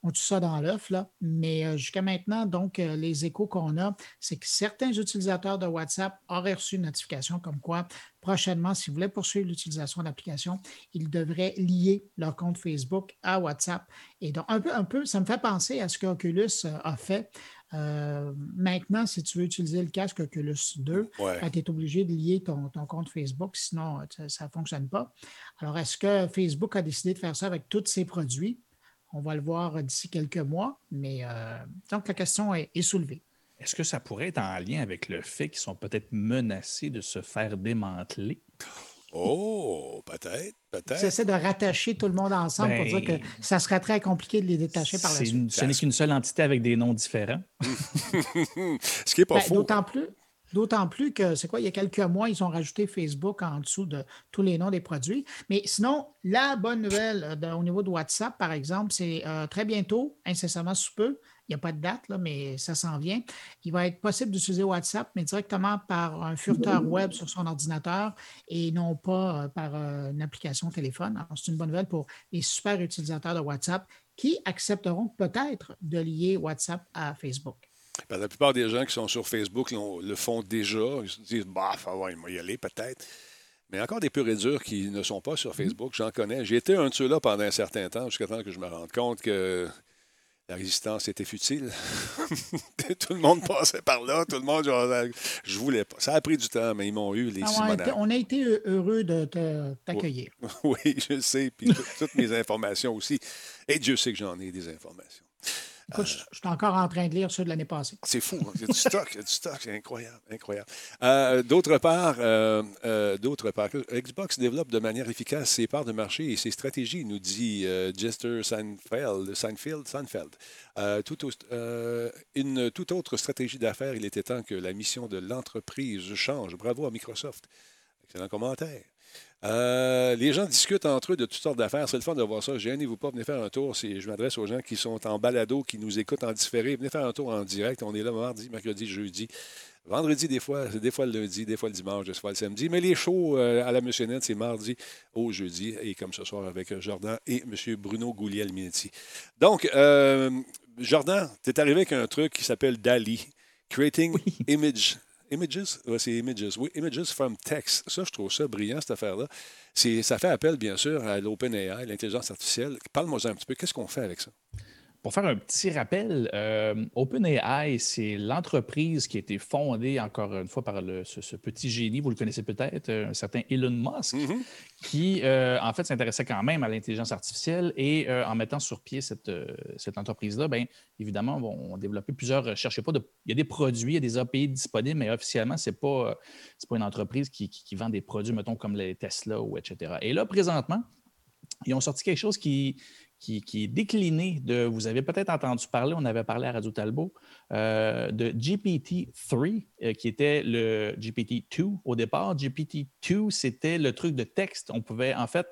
on tue ça dans l'œuf, là. Mais jusqu'à maintenant, donc, les échos qu'on a, c'est que certains utilisateurs de WhatsApp auraient reçu une notification comme quoi, prochainement, s'ils voulaient poursuivre l'utilisation de l'application, ils devraient lier leur compte Facebook à WhatsApp. Et donc, un peu, un peu ça me fait penser à ce qu'Oculus a fait. Euh, maintenant, si tu veux utiliser le casque Oculus 2, tu es obligé de lier ton, ton compte Facebook, sinon ça ne fonctionne pas. Alors, est-ce que Facebook a décidé de faire ça avec tous ses produits? On va le voir d'ici quelques mois, mais euh, donc la question est, soulevée. Est-ce que ça pourrait être en lien avec le fait qu'ils sont peut-être menacés de se faire démanteler? Oh, peut-être, peut-être. J'essaie de rattacher tout le monde ensemble pour dire que Ben, ça serait très compliqué de les détacher par la suite. une- ce n'est qu'une seule entité avec des noms différents. *laughs* Ce qui n'est pas Ben, faux. D'autant plus. D'autant plus que, c'est quoi, il y a quelques mois, ils ont rajouté Facebook en dessous de tous les noms des produits. Mais sinon, la bonne nouvelle euh, de- au niveau de WhatsApp, par exemple, c'est euh, très bientôt, incessamment sous peu, il n'y a pas de date, là, mais ça s'en vient. Il va être possible d'utiliser WhatsApp, mais directement par un furteur web sur son ordinateur et non pas euh, par euh, une application téléphone. C'est une bonne nouvelle pour les super utilisateurs de WhatsApp qui accepteront peut-être de lier WhatsApp à Facebook. Ben, la plupart des gens qui sont sur Facebook le font déjà. Ils se disent, bah, ah ouais, il va y aller peut-être. Mais encore des purs et durs qui ne sont pas sur Facebook. J'en connais. J'ai été un de ceux-là pendant un certain temps, jusqu'à temps que je me rende compte que la résistance était futile. *laughs* tout le monde passait par là. Tout le monde, genre, je voulais pas. Ça a pris du temps, mais ils m'ont eu, les Ah Simonaires. on a été heureux de t'accueillir. *laughs* Oui, je sais. Puis toutes mes informations aussi. Et Dieu sait que j'en ai des informations. Je suis encore en train de lire ceux de l'année passée. C'est fou. hein. Il y a du stock. Il du stock. C'est incroyable. incroyable. Euh, d'autre part, euh, euh, d'autre part, Xbox développe de manière efficace ses parts de marché et ses stratégies, nous dit Jester Seinfeld. Seinfeld, une toute autre stratégie d'affaires, il était temps que la mission de l'entreprise change. Bravo à Microsoft. Excellent commentaire. Euh, les gens discutent entre eux de toutes sortes d'affaires. C'est le fun de voir ça. Gênez-vous pas, venez faire un tour. Je m'adresse aux gens qui sont en balado, qui nous écoutent en différé. Venez faire un tour en direct. On est là mardi, mercredi, jeudi. Vendredi, des fois, des fois le lundi, des fois le dimanche, des fois le samedi. Mais les shows euh, à la Missionnette, c'est mardi au jeudi. Et comme ce soir avec euh, Jordan et M. Bruno Gouliel-Minetti. Donc, euh, Jordan, tu es arrivé avec un truc qui s'appelle DALI, Creating Image. Images? Ouais, c'est Images. Oui, Images from Text. Ça, je trouve ça brillant, cette affaire-là. Ça fait appel, bien sûr, à l'OpenAI, l'intelligence artificielle. Parle-moi un petit peu. Qu'est-ce qu'on fait avec ça? Pour faire un petit rappel, euh, OpenAI, c'est l'entreprise qui a été fondée, encore une fois, par le- ce, ce petit génie, vous le connaissez peut-être, euh, un certain Elon Musk, Mhm. qui, euh, en fait, s'intéressait quand même à l'intelligence artificielle et euh, en mettant sur pied cette, cette entreprise-là, bien, évidemment, vont développer plusieurs recherches. Il y a pas de- il y a des produits, il y a des API disponibles, mais officiellement, ce n'est pas, pas une entreprise qui, qui- qui vend des produits, mettons, comme les Tesla ou etc. Et là, présentement, ils ont sorti quelque chose qui, qui, est décliné de, vous avez peut-être entendu parler, on avait parlé à Radio Talbot, euh, de GPT-3, euh, qui était le GPT-2 au départ. GPT-2, c'était le truc de texte. On pouvait, en fait,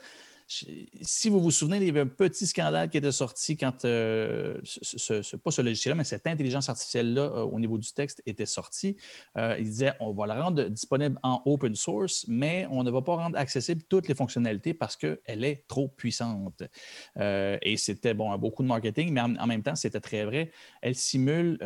si vous vous souvenez, il y avait un petit scandale qui était sorti quand, euh, ce, pas ce logiciel-là, mais cette intelligence artificielle-là euh, au niveau du texte était sortie. Euh, il disait on va la rendre disponible en open source, mais on ne va pas rendre accessible toutes les fonctionnalités parce qu'elle est trop puissante. Euh, et c'était bon, beaucoup de marketing, mais en, même temps, c'était très vrai. Elle simule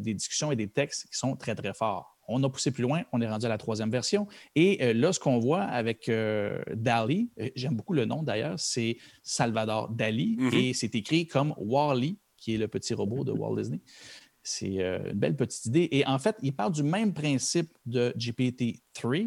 des discussions et des textes qui sont très, très forts. On a poussé plus loin, on est rendu à la troisième version. Et euh, là, ce qu'on voit avec euh, Dali, euh, j'aime beaucoup le nom d'ailleurs, c'est Salvador Dali Mhm. et c'est écrit comme Wally, qui est le petit robot de Walt Disney. C'est une belle petite idée. Et en fait, il part du même principe de GPT-3 3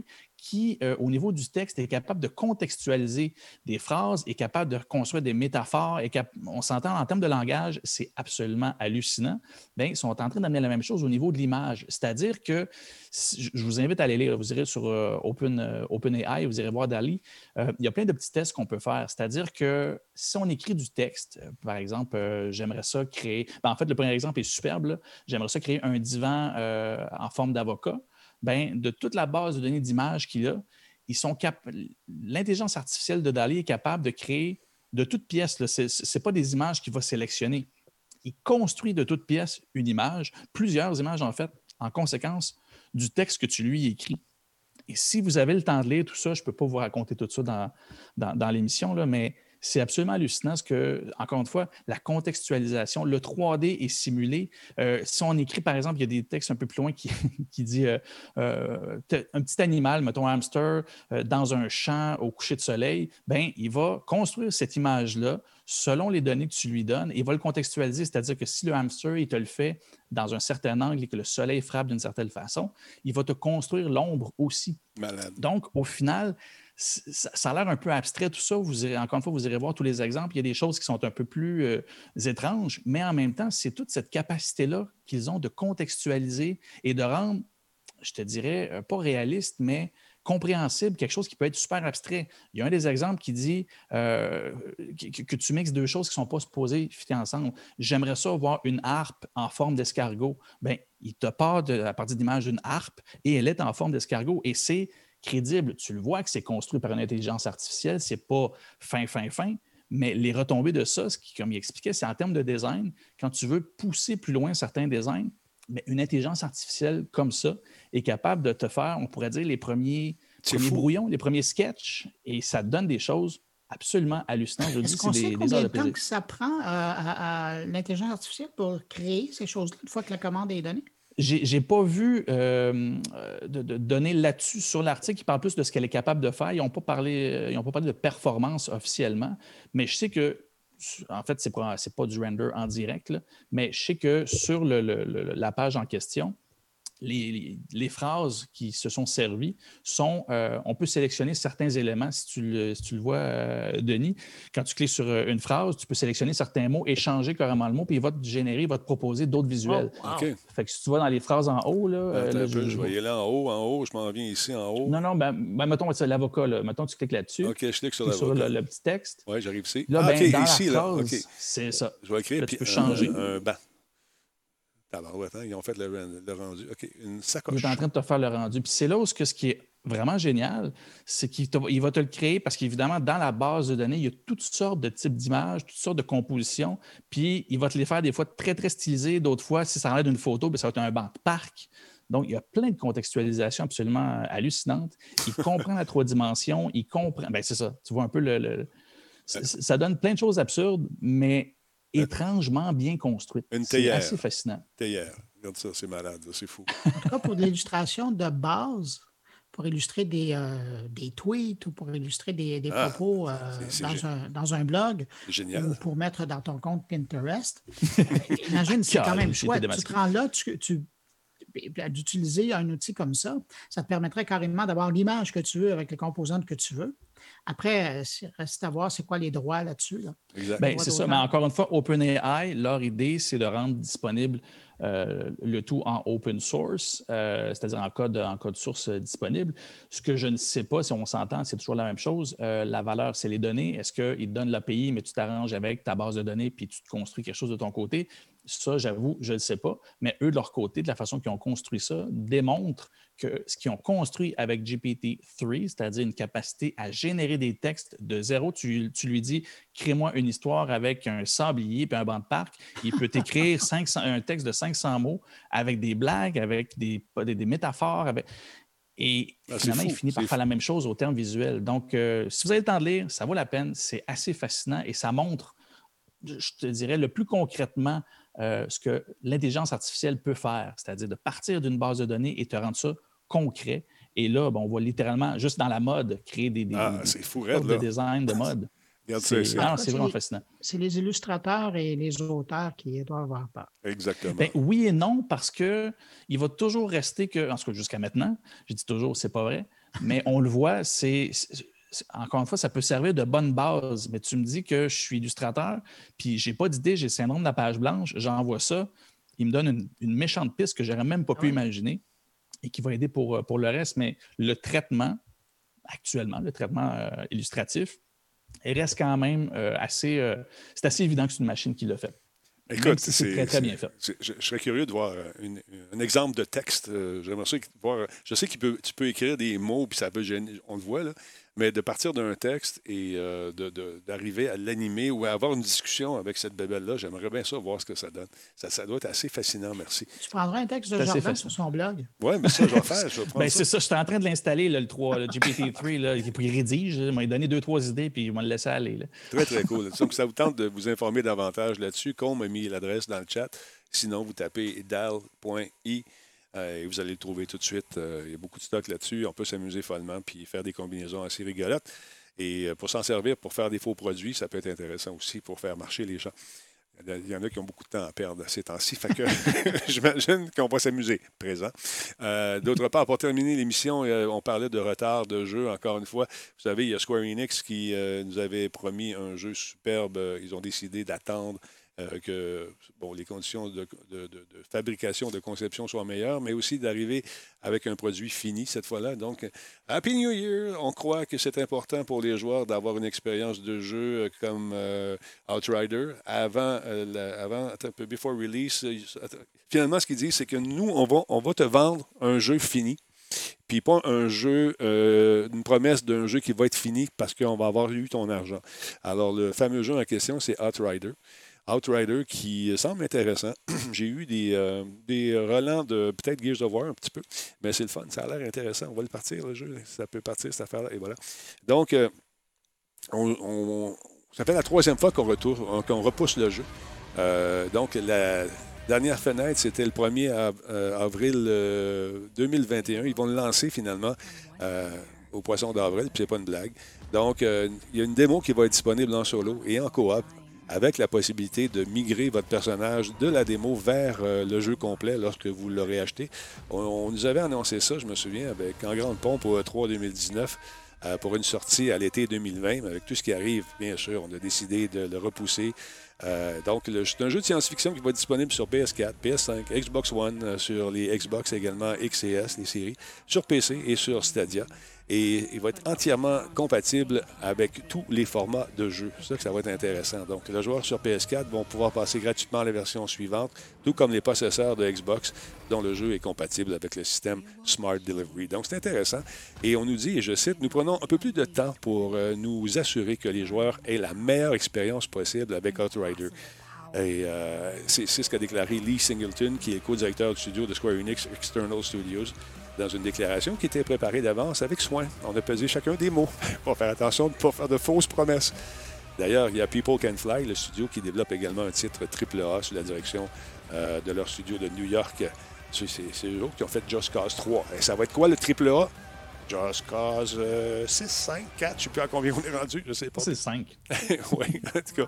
qui, euh, au niveau du texte, est capable de contextualiser des phrases, est capable de construire des métaphores. Et on s'entend en termes de langage, c'est absolument hallucinant. Bien, ils sont en train d'amener la même chose au niveau de l'image. C'est-à-dire que, je vous invite à aller lire, vous irez sur euh, euh, OpenAI, vous irez voir Dali. il y a plein de petits tests qu'on peut faire. C'est-à-dire que si on écrit du texte, par exemple, j'aimerais ça créer. Ben, en fait, le premier exemple est superbe. J'aimerais ça créer un divan en forme d'avocat ben, de toute la base de données d'images qu'il a, ils sont l'intelligence artificielle de Dali est capable de créer de toutes pièces. Ce n'est pas des images qu'il va sélectionner. Il construit de toutes pièces une image, plusieurs images en fait, en conséquence du texte que tu lui écris. Et si vous avez le temps de lire tout ça, je ne peux pas vous raconter tout ça dans, dans, dans l'émission, mais c'est absolument hallucinant ce que, encore une fois, la contextualisation, le 3D est simulé. Euh, si on écrit, par exemple, il y a des textes un peu plus loin qui, *laughs* qui dit euh, euh, un petit animal, mettons un hamster, dans un champ au coucher de soleil, ben, il va construire cette image-là selon les données que tu lui donnes et il va le contextualiser. C'est-à-dire que si le hamster, il te le fait dans un certain angle et que le soleil frappe d'une certaine façon, il va te construire l'ombre aussi. Malade. Donc, au final, ça, a l'air un peu abstrait tout ça. Vous irez, encore une fois, vous irez voir tous les exemples. Il y a des choses qui sont un peu plus euh, étranges, mais en même temps, c'est toute cette capacité-là qu'ils ont de contextualiser et de rendre, je te dirais, euh, pas réaliste, mais compréhensible, quelque chose qui peut être super abstrait. Il y a un des exemples qui dit euh, que, tu mixes deux choses qui ne sont pas supposées fitter ensemble. J'aimerais ça voir une harpe en forme d'escargot. Bien, il te part à partir d'image d'une harpe et elle est en forme d'escargot. Et c'est crédible. Tu le vois que c'est construit par une intelligence artificielle, c'est pas fin, fin, fin. Mais les retombées de ça, ce qui, comme il expliquait, c'est en termes de design, quand tu veux pousser plus loin certains designs, mais une intelligence artificielle comme ça est capable de te faire, on pourrait dire, les premiers, brouillons, les premiers sketchs, et ça donne des choses absolument hallucinantes. Je Est-ce qu'on sait combien de temps que ça prend à l'intelligence artificielle pour créer ces choses-là une fois que la commande est donnée? J'ai pas vu euh, de, données là-dessus sur l'article qui parle plus de ce qu'elle est capable de faire. Ils n'ont pas, parlé, ils pas parlé de performance officiellement, mais je sais que, en fait, ce n'est pas, pas, du render en direct, mais je sais que sur la page en question, les, phrases qui se sont servies sont, euh, on peut sélectionner certains éléments, si tu le, tu le vois, euh, Denis. Quand tu cliques sur euh, une phrase, tu peux sélectionner certains mots, échanger carrément le mot, puis il va te générer, il va te proposer d'autres visuels. Oh, fait que si tu vois dans les phrases en haut, là. je, je, vais là en haut, en haut, je m'en viens ici en haut. Non, non, ben, ben mettons, c'est l'avocat, là. Mettons, tu cliques là-dessus. OK, je clique sur l'avocat. Sur le, petit texte. Oui, j'arrive ici. Là, ah, ben, dans ici, la phrase, là. C'est ça. Je vais écrire, là, tu peux changer. Un, un banc. Alors, attends, ils ont fait le, rendu. OK, une sacoche. Il est en train de te faire le rendu. Puis c'est là où ce, que, ce qui est vraiment génial, c'est qu'il va te le créer parce qu'évidemment, dans la base de données, il y a toutes sortes de types d'images, toutes sortes de compositions. Puis il va te les faire des fois très, très stylisés. D'autres fois, si ça enlève d'une photo, bien, ça va être un banc de parc. Donc, il y a plein de contextualisations absolument hallucinantes. Il *laughs* comprend la trois dimensions, il comprend. Bien, c'est ça. Tu vois un peu le. Ça donne plein de choses absurdes, mais étrangement bien construite. Une théière. C'est assez fascinant. Théière. Regarde ça, c'est malade, c'est fou. En tout cas, pour de l'illustration de base, pour illustrer des, euh, des, tweets ou pour illustrer des, des ah, propos euh, dans, un, dans, un, blog génial. ou pour mettre dans ton compte Pinterest. *laughs* Imagine, c'est quand même chouette. Tu te rends là, tu, tu d'utiliser un outil comme ça, ça te permettrait carrément d'avoir l'image que tu veux avec les composantes que tu veux. Après, euh, reste à voir c'est quoi les droits là-dessus. Ben, c'est ça, mais encore une fois, OpenAI, leur idée, c'est de rendre disponible euh, le tout en open source, euh, c'est-à-dire en code, en code source disponible. Ce que je ne sais pas, si on s'entend, c'est toujours la même chose. la valeur, c'est les données. Est-ce qu'ils te donnent l'API, mais tu t'arranges avec ta base de données puis tu te construis quelque chose de ton côté? Ça, j'avoue, je ne le sais pas. Mais eux, de leur côté, de la façon qu'ils ont construit ça, démontrent que ce qu'ils ont construit avec GPT-3, c'est-à-dire une capacité à générer des textes de zéro, tu, lui dis crée-moi une histoire avec un sablier et un banc de parc. Il peut t'écrire *laughs* un texte de 500 mots avec des blagues, avec des, des, métaphores. Et ah, finalement, il finit par faire la même chose au terme visuel. Donc, euh, si vous avez le temps de lire, ça vaut la peine. C'est assez fascinant et ça montre, je te dirais, le plus concrètement euh, ce que l'intelligence artificielle peut faire, c'est-à-dire de partir d'une base de données et te rendre ça concret. Et là, on voit littéralement, juste dans la mode, créer des, des, ah, de design de *laughs* mode. C'est vraiment fascinant. C'est les illustrateurs et les auteurs qui doivent avoir peur. Exactement. Ben, oui et non, parce que il va toujours rester que, en tout cas jusqu'à maintenant, je dis toujours, c'est pas vrai, mais on le voit, c'est encore une fois, ça peut servir de bonne base, mais tu me dis que je suis illustrateur, puis j'ai pas d'idée, j'ai le syndrome de la page blanche, j'envoie ça, il me donne une, méchante piste que j'aurais même pas ah pu imaginer et qui va aider pour, pour le reste, mais le traitement, actuellement, le traitement euh, illustratif, il reste quand même euh, assez. Euh, c'est assez évident que c'est une machine qui l'a fait. Écoute, c'est très, très bien fait. Je, serais curieux de voir un exemple de texte. J'aimerais voir. Je sais que tu peux écrire des mots, puis ça peut gêner. On le voit, là. Mais de partir d'un texte et euh, d'arriver à l'animer ou à avoir une discussion avec cette bébelle-là, j'aimerais bien ça voir ce que ça donne. Ça, ça doit être assez fascinant, merci. Tu prendras un texte de Jordan sur son blog? Oui, mais ça, je vais *laughs* faire. ben, c'est ça, je suis en train de l'installer, le 3, le GPT-3, là, il rédige. Il m'a donné deux, trois idées, puis il m'a le laissé aller. Là. Très, très cool. Donc, ça vous tente de vous informer davantage là-dessus. Com m'a mis l'adresse dans le chat. Sinon, vous tapez dal.i et vous allez le trouver tout de suite. Euh, il y a beaucoup de stock là-dessus. On peut s'amuser follement puis faire des combinaisons assez rigolotes. Et euh, pour s'en servir pour faire des faux produits, ça peut être intéressant aussi pour faire marcher les gens. Il y en a qui ont beaucoup de temps à perdre ces temps-ci. *laughs* J'imagine qu'on va s'amuser présent. D'autre part, pour terminer l'émission, on parlait de retard de jeu, encore une fois. Vous savez, il y a Square Enix qui nous avait promis un jeu superbe. Ils ont décidé d'attendre euh, que bon, les conditions de, fabrication, de conception soient meilleures, mais aussi d'arriver avec un produit fini cette fois-là. Donc, Happy New Year! On croit que c'est important pour les joueurs d'avoir une expérience de jeu euh, comme euh, Outrider avant, avant before release. Finalement, ce qu'ils disent, c'est que nous, on va, on va te vendre un jeu fini puis pas un jeu, une promesse d'un jeu qui va être fini parce qu'on va avoir eu ton argent. Alors, le fameux jeu en question, c'est Outrider. Outrider qui semble intéressant. *clears throat* J'ai eu des, euh, des relents de peut-être Gears of War un petit peu, mais c'est le fun. Ça a l'air intéressant. On va le partir, le jeu. Ça peut partir, cette affaire-là. Et voilà. Donc, euh, ça fait la troisième fois qu'on qu'on repousse le jeu. Euh, donc, la dernière fenêtre, c'était le 1er avril 2021. Ils vont le lancer finalement au poisson d'avril, puis c'est pas une blague. Donc, il y a une démo qui va être disponible en solo et en coop avec la possibilité de migrer votre personnage de la démo vers euh, le jeu complet lorsque vous l'aurez acheté. On, nous avait annoncé ça, je me souviens, avec en grande pompe au E3 2019 euh, pour une sortie à l'été 2020. avec tout ce qui arrive, bien sûr, on a décidé de le repousser. Euh, donc, c'est un jeu de science-fiction qui va être disponible sur PS4, PS5, Xbox One, sur les Xbox également, X et S, les séries, sur PC et sur Stadia et il va être entièrement compatible avec tous les formats de jeu. C'est ça que ça va être intéressant. Donc, les joueurs sur PS4 vont pouvoir passer gratuitement à la version suivante, tout comme les possesseurs de Xbox dont le jeu est compatible avec le système Smart Delivery. Donc, c'est intéressant. Et on nous dit, et je cite, nous prenons un peu plus de temps pour euh, nous assurer que les joueurs aient la meilleure expérience possible avec Outrider. Et euh, c'est ce qu'a déclaré Lee Singleton, qui est co-directeur du studio de Square Enix External Studios dans une déclaration qui était préparée d'avance avec soin. On a pesé chacun des mots *laughs* pour faire attention de ne pas faire de fausses promesses. D'ailleurs, il y a People Can Fly, le studio qui développe également un titre AAA sous la direction euh, de leur studio de New York. C'est eux autres qui ont fait Just Cause 3. Et ça va être quoi le AAA? Just Cause 6, 5, 4, je ne sais plus à combien on est rendu, je ne sais pas. C'est 5. *laughs* oui, en tout cas.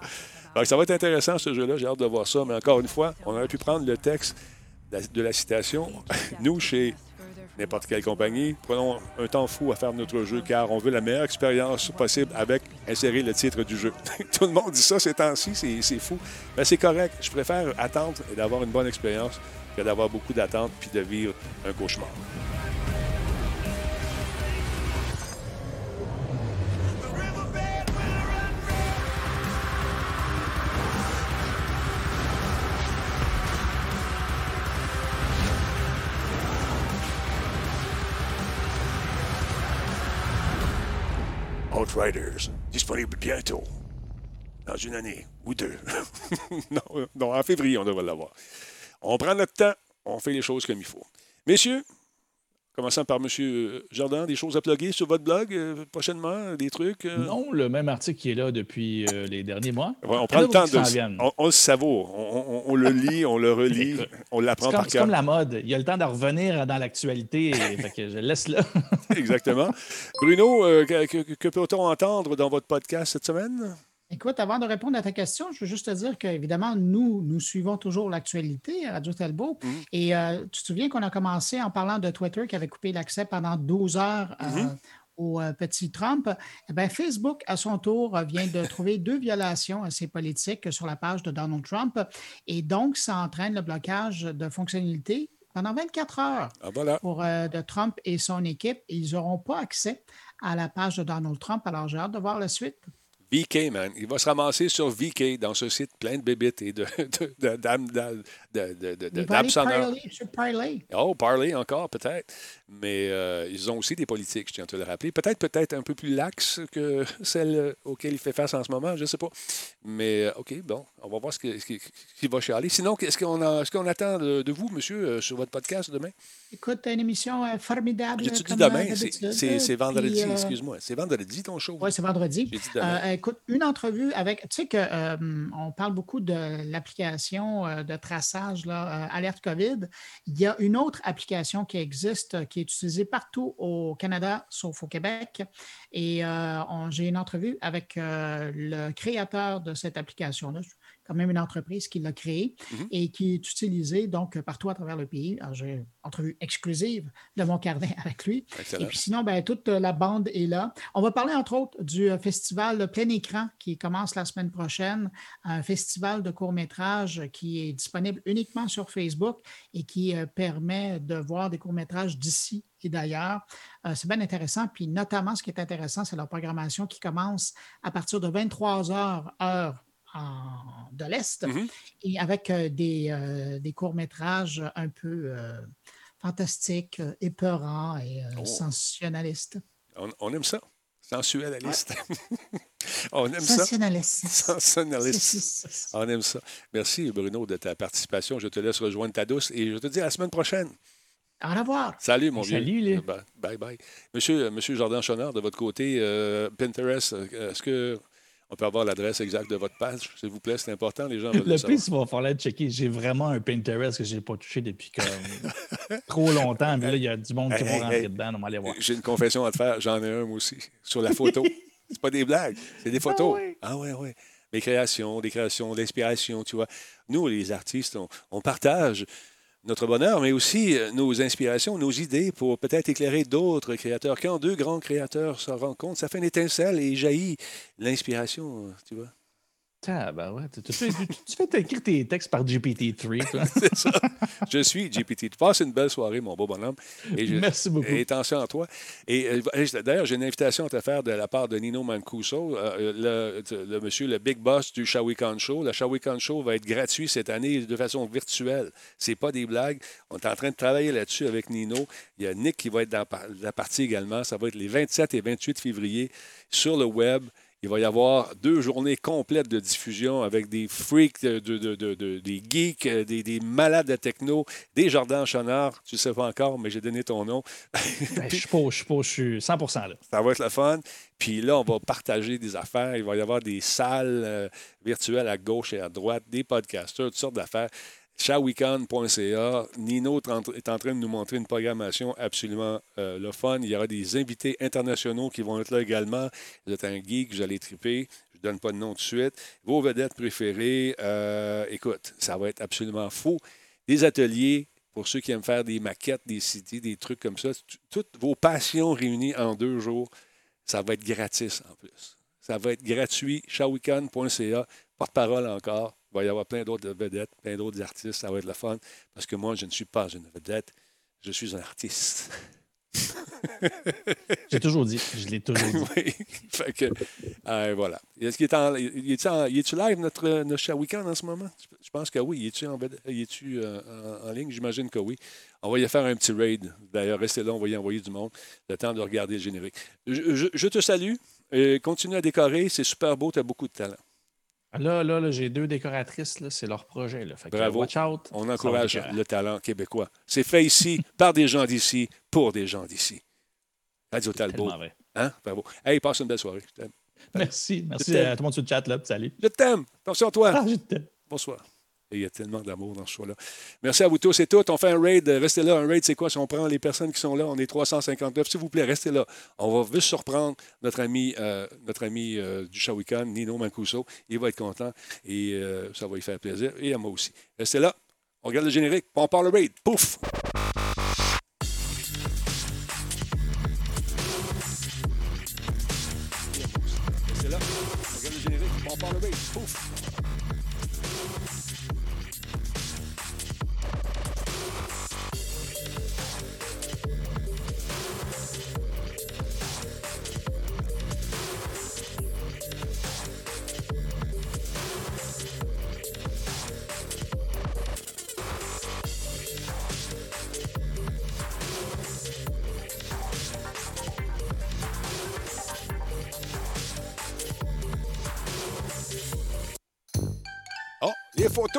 Alors, ça va être intéressant ce jeu-là, j'ai hâte de voir ça. Mais encore une fois, on aurait pu prendre le texte de la citation. Nous, chez n'importe quelle compagnie. Prenons un temps fou à faire notre jeu car on veut la meilleure expérience possible avec insérer le titre du jeu. *laughs* Tout le monde dit ça ces temps-ci, c'est fou. Mais c'est correct. Je préfère attendre et d'avoir une bonne expérience que d'avoir beaucoup d'attentes puis de vivre un cauchemar. Disponible bientôt. Dans une année ou deux. *laughs* non, en février, on devrait l'avoir. On prend notre temps, on fait les choses comme il faut. Messieurs, Commençant par M. Jardin, des choses à plugger sur votre blog euh, prochainement, des trucs? Euh? Non, le même article qui est là depuis euh, les derniers mois. on prend le temps de. On, on, le savoure. On, le lit, on le relit, on l'apprend par cœur. C'est comme la mode. Il y a le temps de revenir dans l'actualité. je laisse là. *laughs* Exactement. Bruno, que, que peut-on entendre dans votre podcast cette semaine? Écoute, avant de répondre à ta question, je veux juste te dire qu'évidemment, nous, nous suivons toujours l'actualité à Radio Talbot. Mm-hmm. Et euh, tu te souviens qu'on a commencé en parlant de Twitter qui avait coupé l'accès pendant 12 heures euh, mm-hmm. au euh, petit Trump. Eh Facebook, à son tour, vient de trouver deux violations assez politiques sur la page de Donald Trump. Et donc, ça entraîne le blocage de fonctionnalités pendant 24 heures ah, voilà. pour de Trump et son équipe. Ils n'auront pas accès à la page de Donald Trump. Alors, j'ai hâte de voir la suite. VK, man. Il va se ramasser sur VK dans ce site plein de bébites et de, *laughs* sonores. Oh, Parley encore, peut-être. Mais euh, ils ont aussi des politiques, je tiens à te le rappeler. Peut-être, peut-être un peu plus laxes que *laughs* celles auxquelles il fait face en ce moment, je ne sais pas. Mais euh, OK, bon, on va voir ce, qui, va chialer. Sinon, est-ce qu'on, ce qu'on attend de, vous, monsieur, euh, sur votre podcast demain? Écoute, une émission formidable. J'ai-tu dit demain? C'est, vendredi, excuse-moi. C'est vendredi ton show? Oui, c'est vendredi écoute, une entrevue avec. Tu sais qu'on parle beaucoup de l'application de traçage, euh, Alerte COVID. Il y a une autre application qui existe, qui est utilisée partout au Canada, sauf au Québec. Et j'ai une entrevue avec le créateur de cette application-là quand même une entreprise qui l'a créée mhm. et qui est utilisée donc partout à travers le pays. J'ai une entrevue exclusive de mon carnet *laughs* avec lui. Et puis sinon, ben, toute la bande est là. On va parler entre autres du euh, festival plein écran qui commence la semaine prochaine, un festival de courts-métrages qui est disponible uniquement sur Facebook et qui euh, permet de voir des courts-métrages d'ici et d'ailleurs. Euh, c'est bien intéressant. Puis notamment, ce qui est intéressant, c'est leur programmation qui commence à partir de 23 heures, heure de l'Est, mm-hmm. et avec euh, des, euh, des courts-métrages un peu euh, fantastiques, épeurants et oh. sensationnalistes. On, aime ça. Sensualiste. *laughs* on aime ça. Sensationnaliste. On aime ça. Merci, Bruno, de ta participation. Je te laisse rejoindre ta douce et je te dis à la semaine prochaine. Au revoir. Salut, mon vieux. Salut, Bye, bye. Monsieur, Monsieur Jordan Chonard, de votre côté, Pinterest, est-ce que on peut avoir l'adresse exacte de votre page, s'il vous plaît, c'est important, les gens veulent le plus, il va falloir checker. J'ai vraiment un Pinterest que je n'ai pas touché depuis *laughs* trop longtemps, mais là, il y a du monde qui va rentrer dedans, on va aller voir. J'ai une confession à te faire, j'en ai un moi aussi, sur la photo. *laughs* c'est pas des blagues, c'est des photos. Ah oui, ah, oui. Mes créations, des créations, l'inspiration, tu vois. Nous, les artistes, on partage notre bonheur, mais aussi euh, nos inspirations, nos idées pour peut-être éclairer d'autres créateurs. Quand deux grands créateurs se rencontrent, ça fait une étincelle et jaillit l'inspiration, tu vois. Ben ouais. Tu, fais écrire tes textes par GPT-3, *laughs* C'est ça. Je suis GPT. Tu passes une belle soirée, mon beau bonhomme. Et Merci beaucoup. Et attention à toi. Et euh, d'ailleurs, j'ai une invitation à te faire de la part de Nino Mancuso, euh, le, monsieur, le big boss du Shawikan Show. Le Shawikan Show va être gratuit cette année de façon virtuelle. C'est pas des blagues. On est en train de travailler là-dessus avec Nino. Il y a Nick qui va être dans la partie également. Ça va être les 27 et 28 février sur le web. Il va y avoir deux journées complètes de diffusion avec des freaks, de, des geeks, euh, des, malades de techno, des Jardins Chonard. Tu ne sais pas encore, mais j'ai donné ton nom. Ben, *laughs* je suis pas, je suis je suis 100 là. Ça va être le fun. Puis là, on va partager des affaires. Il va y avoir des salles euh, virtuelles à gauche et à droite, des podcasters, toutes sortes d'affaires shawicon.ca. Nino est en train de nous montrer une programmation absolument euh, le fun. Il y aura des invités internationaux qui vont être là également. Vous êtes un geek, vous allez triper. Je ne donne pas de nom tout de suite. Vos vedettes préférées, euh, écoute, ça va être absolument fou. Des ateliers pour ceux qui aiment faire des maquettes, des cités, des trucs comme ça. Toutes vos passions réunies en deux jours, ça va être gratis en plus. Ça va être gratuit. shawicon.ca. Porte-parole encore. Il va y avoir plein d'autres vedettes, plein d'autres artistes. Ça va être le fun. Parce que moi, je ne suis pas une vedette. Je suis un artiste. *laughs* J'ai toujours dit. Je l'ai toujours dit. *laughs* oui. Fait que, euh, voilà. Est-ce qu'il est en. Il est-tu live, notre, notre chat week-end en ce moment? Je pense que oui. Il est-tu en, est euh, en, en, ligne? J'imagine que oui. On va y faire un petit raid. D'ailleurs, restez là, on va y envoyer du monde. Le temps de regarder le générique. Je, je te salue. Et continue à décorer. C'est super beau. Tu as beaucoup de talent. Là, là, j'ai deux décoratrices, c'est leur projet. Là. Bravo. watch out, On encourage le talent québécois. C'est fait ici, *laughs* par des gens d'ici, pour des gens d'ici. Radio Talbot. Hein? Bravo. Hey, passe une belle soirée. Merci. Merci à tout le monde sur le chat. Là. Salut. Je t'aime. Attention à toi. Ah, Bonsoir. Il y a tellement d'amour dans ce choix-là. Merci à vous tous et toutes. On fait un raid. Restez là. Un raid, c'est quoi? Si on prend les personnes qui sont là, on est 359. S'il vous plaît, restez là. On va juste surprendre notre ami, euh, notre ami euh, du Shawikan, Nino Mancuso. Il va être content et euh, ça va lui faire plaisir. Et à moi aussi. Restez là. On regarde le générique. On part le raid. Pouf! Restez là. On regarde le générique. On part le raid. Pouf!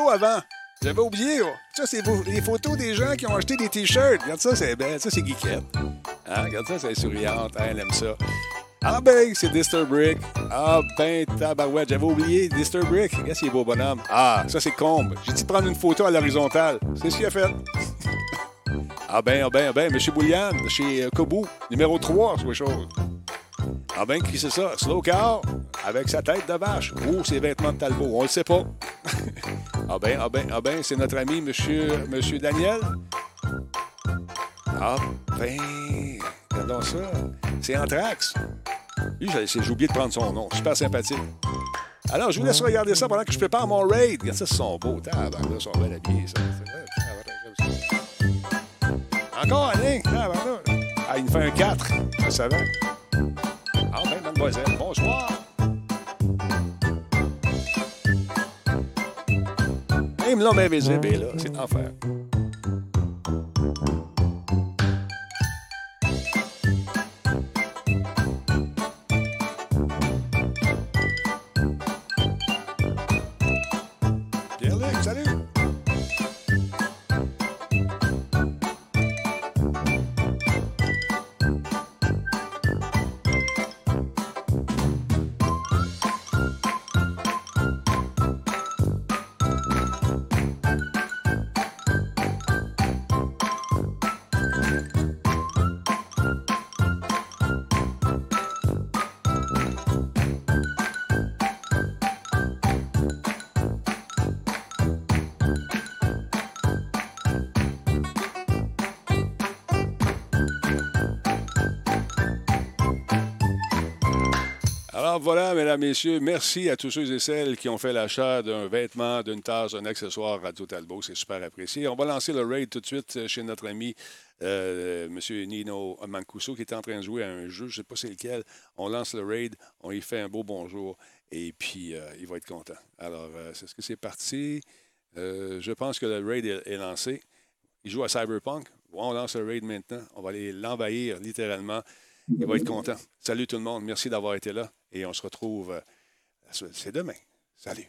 Avant. J'avais oublié. oh. Ça, c'est les photos des gens qui ont acheté des T-shirts. Regarde ça, c'est ben, ça, c'est Geekette. Hein, regarde ça, c'est souriante. Hein, elle aime ça. Ah ben, c'est Disturbrick. Ah ben, tabarouette, j'avais oublié Disturbrick. Regarde s'il est beau bonhomme? Ah, ça, c'est Combe. J'ai dit prendre une photo à l'horizontale. C'est ce qu'il a fait. *laughs* ah ben, ah ben, ah ben, M. Boulian, chez euh, Kobu, numéro 3, c'est quelque chose. Ah ben, qui c'est ça? Slow Car, avec sa tête de vache. Ou ses vêtements de Talbot, on le sait pas. Ah ben, ah ben, ah ben, c'est notre ami Monsieur, Monsieur Daniel. Ah ben, regardons ça. C'est Anthrax. Lui, j'ai oublié de prendre son nom. Super sympathique. Alors, je vous laisse regarder ça pendant que je prépare mon raid. Regarde ça, ils sont beaux. Tabarnak, ils sont bien habillés, ça. Encore. Tabarnak. Ah, il me fait un 4. Ça savait. Ah ben, mademoiselle, bonsoir. Même l'homme invisible est là. C'est enfer. Voilà, mesdames, messieurs, merci à tous ceux et celles qui ont fait l'achat d'un vêtement, d'une tasse, d'un accessoire Radio Talbot. C'est super apprécié. On va lancer le raid tout de suite chez notre ami euh, M. Nino Mancuso qui est en train de jouer à un jeu, je ne sais pas c'est lequel. On lance le raid, on y fait un beau bonjour et puis euh, il va être content. Alors, euh, c'est ce que c'est parti. Euh, je pense que le raid est, est lancé. Il joue à Cyberpunk. On lance le raid maintenant. On va aller l'envahir littéralement. Il va être content. Salut tout le monde. Merci d'avoir été là. Et on se retrouve. euh, C'est demain. Salut.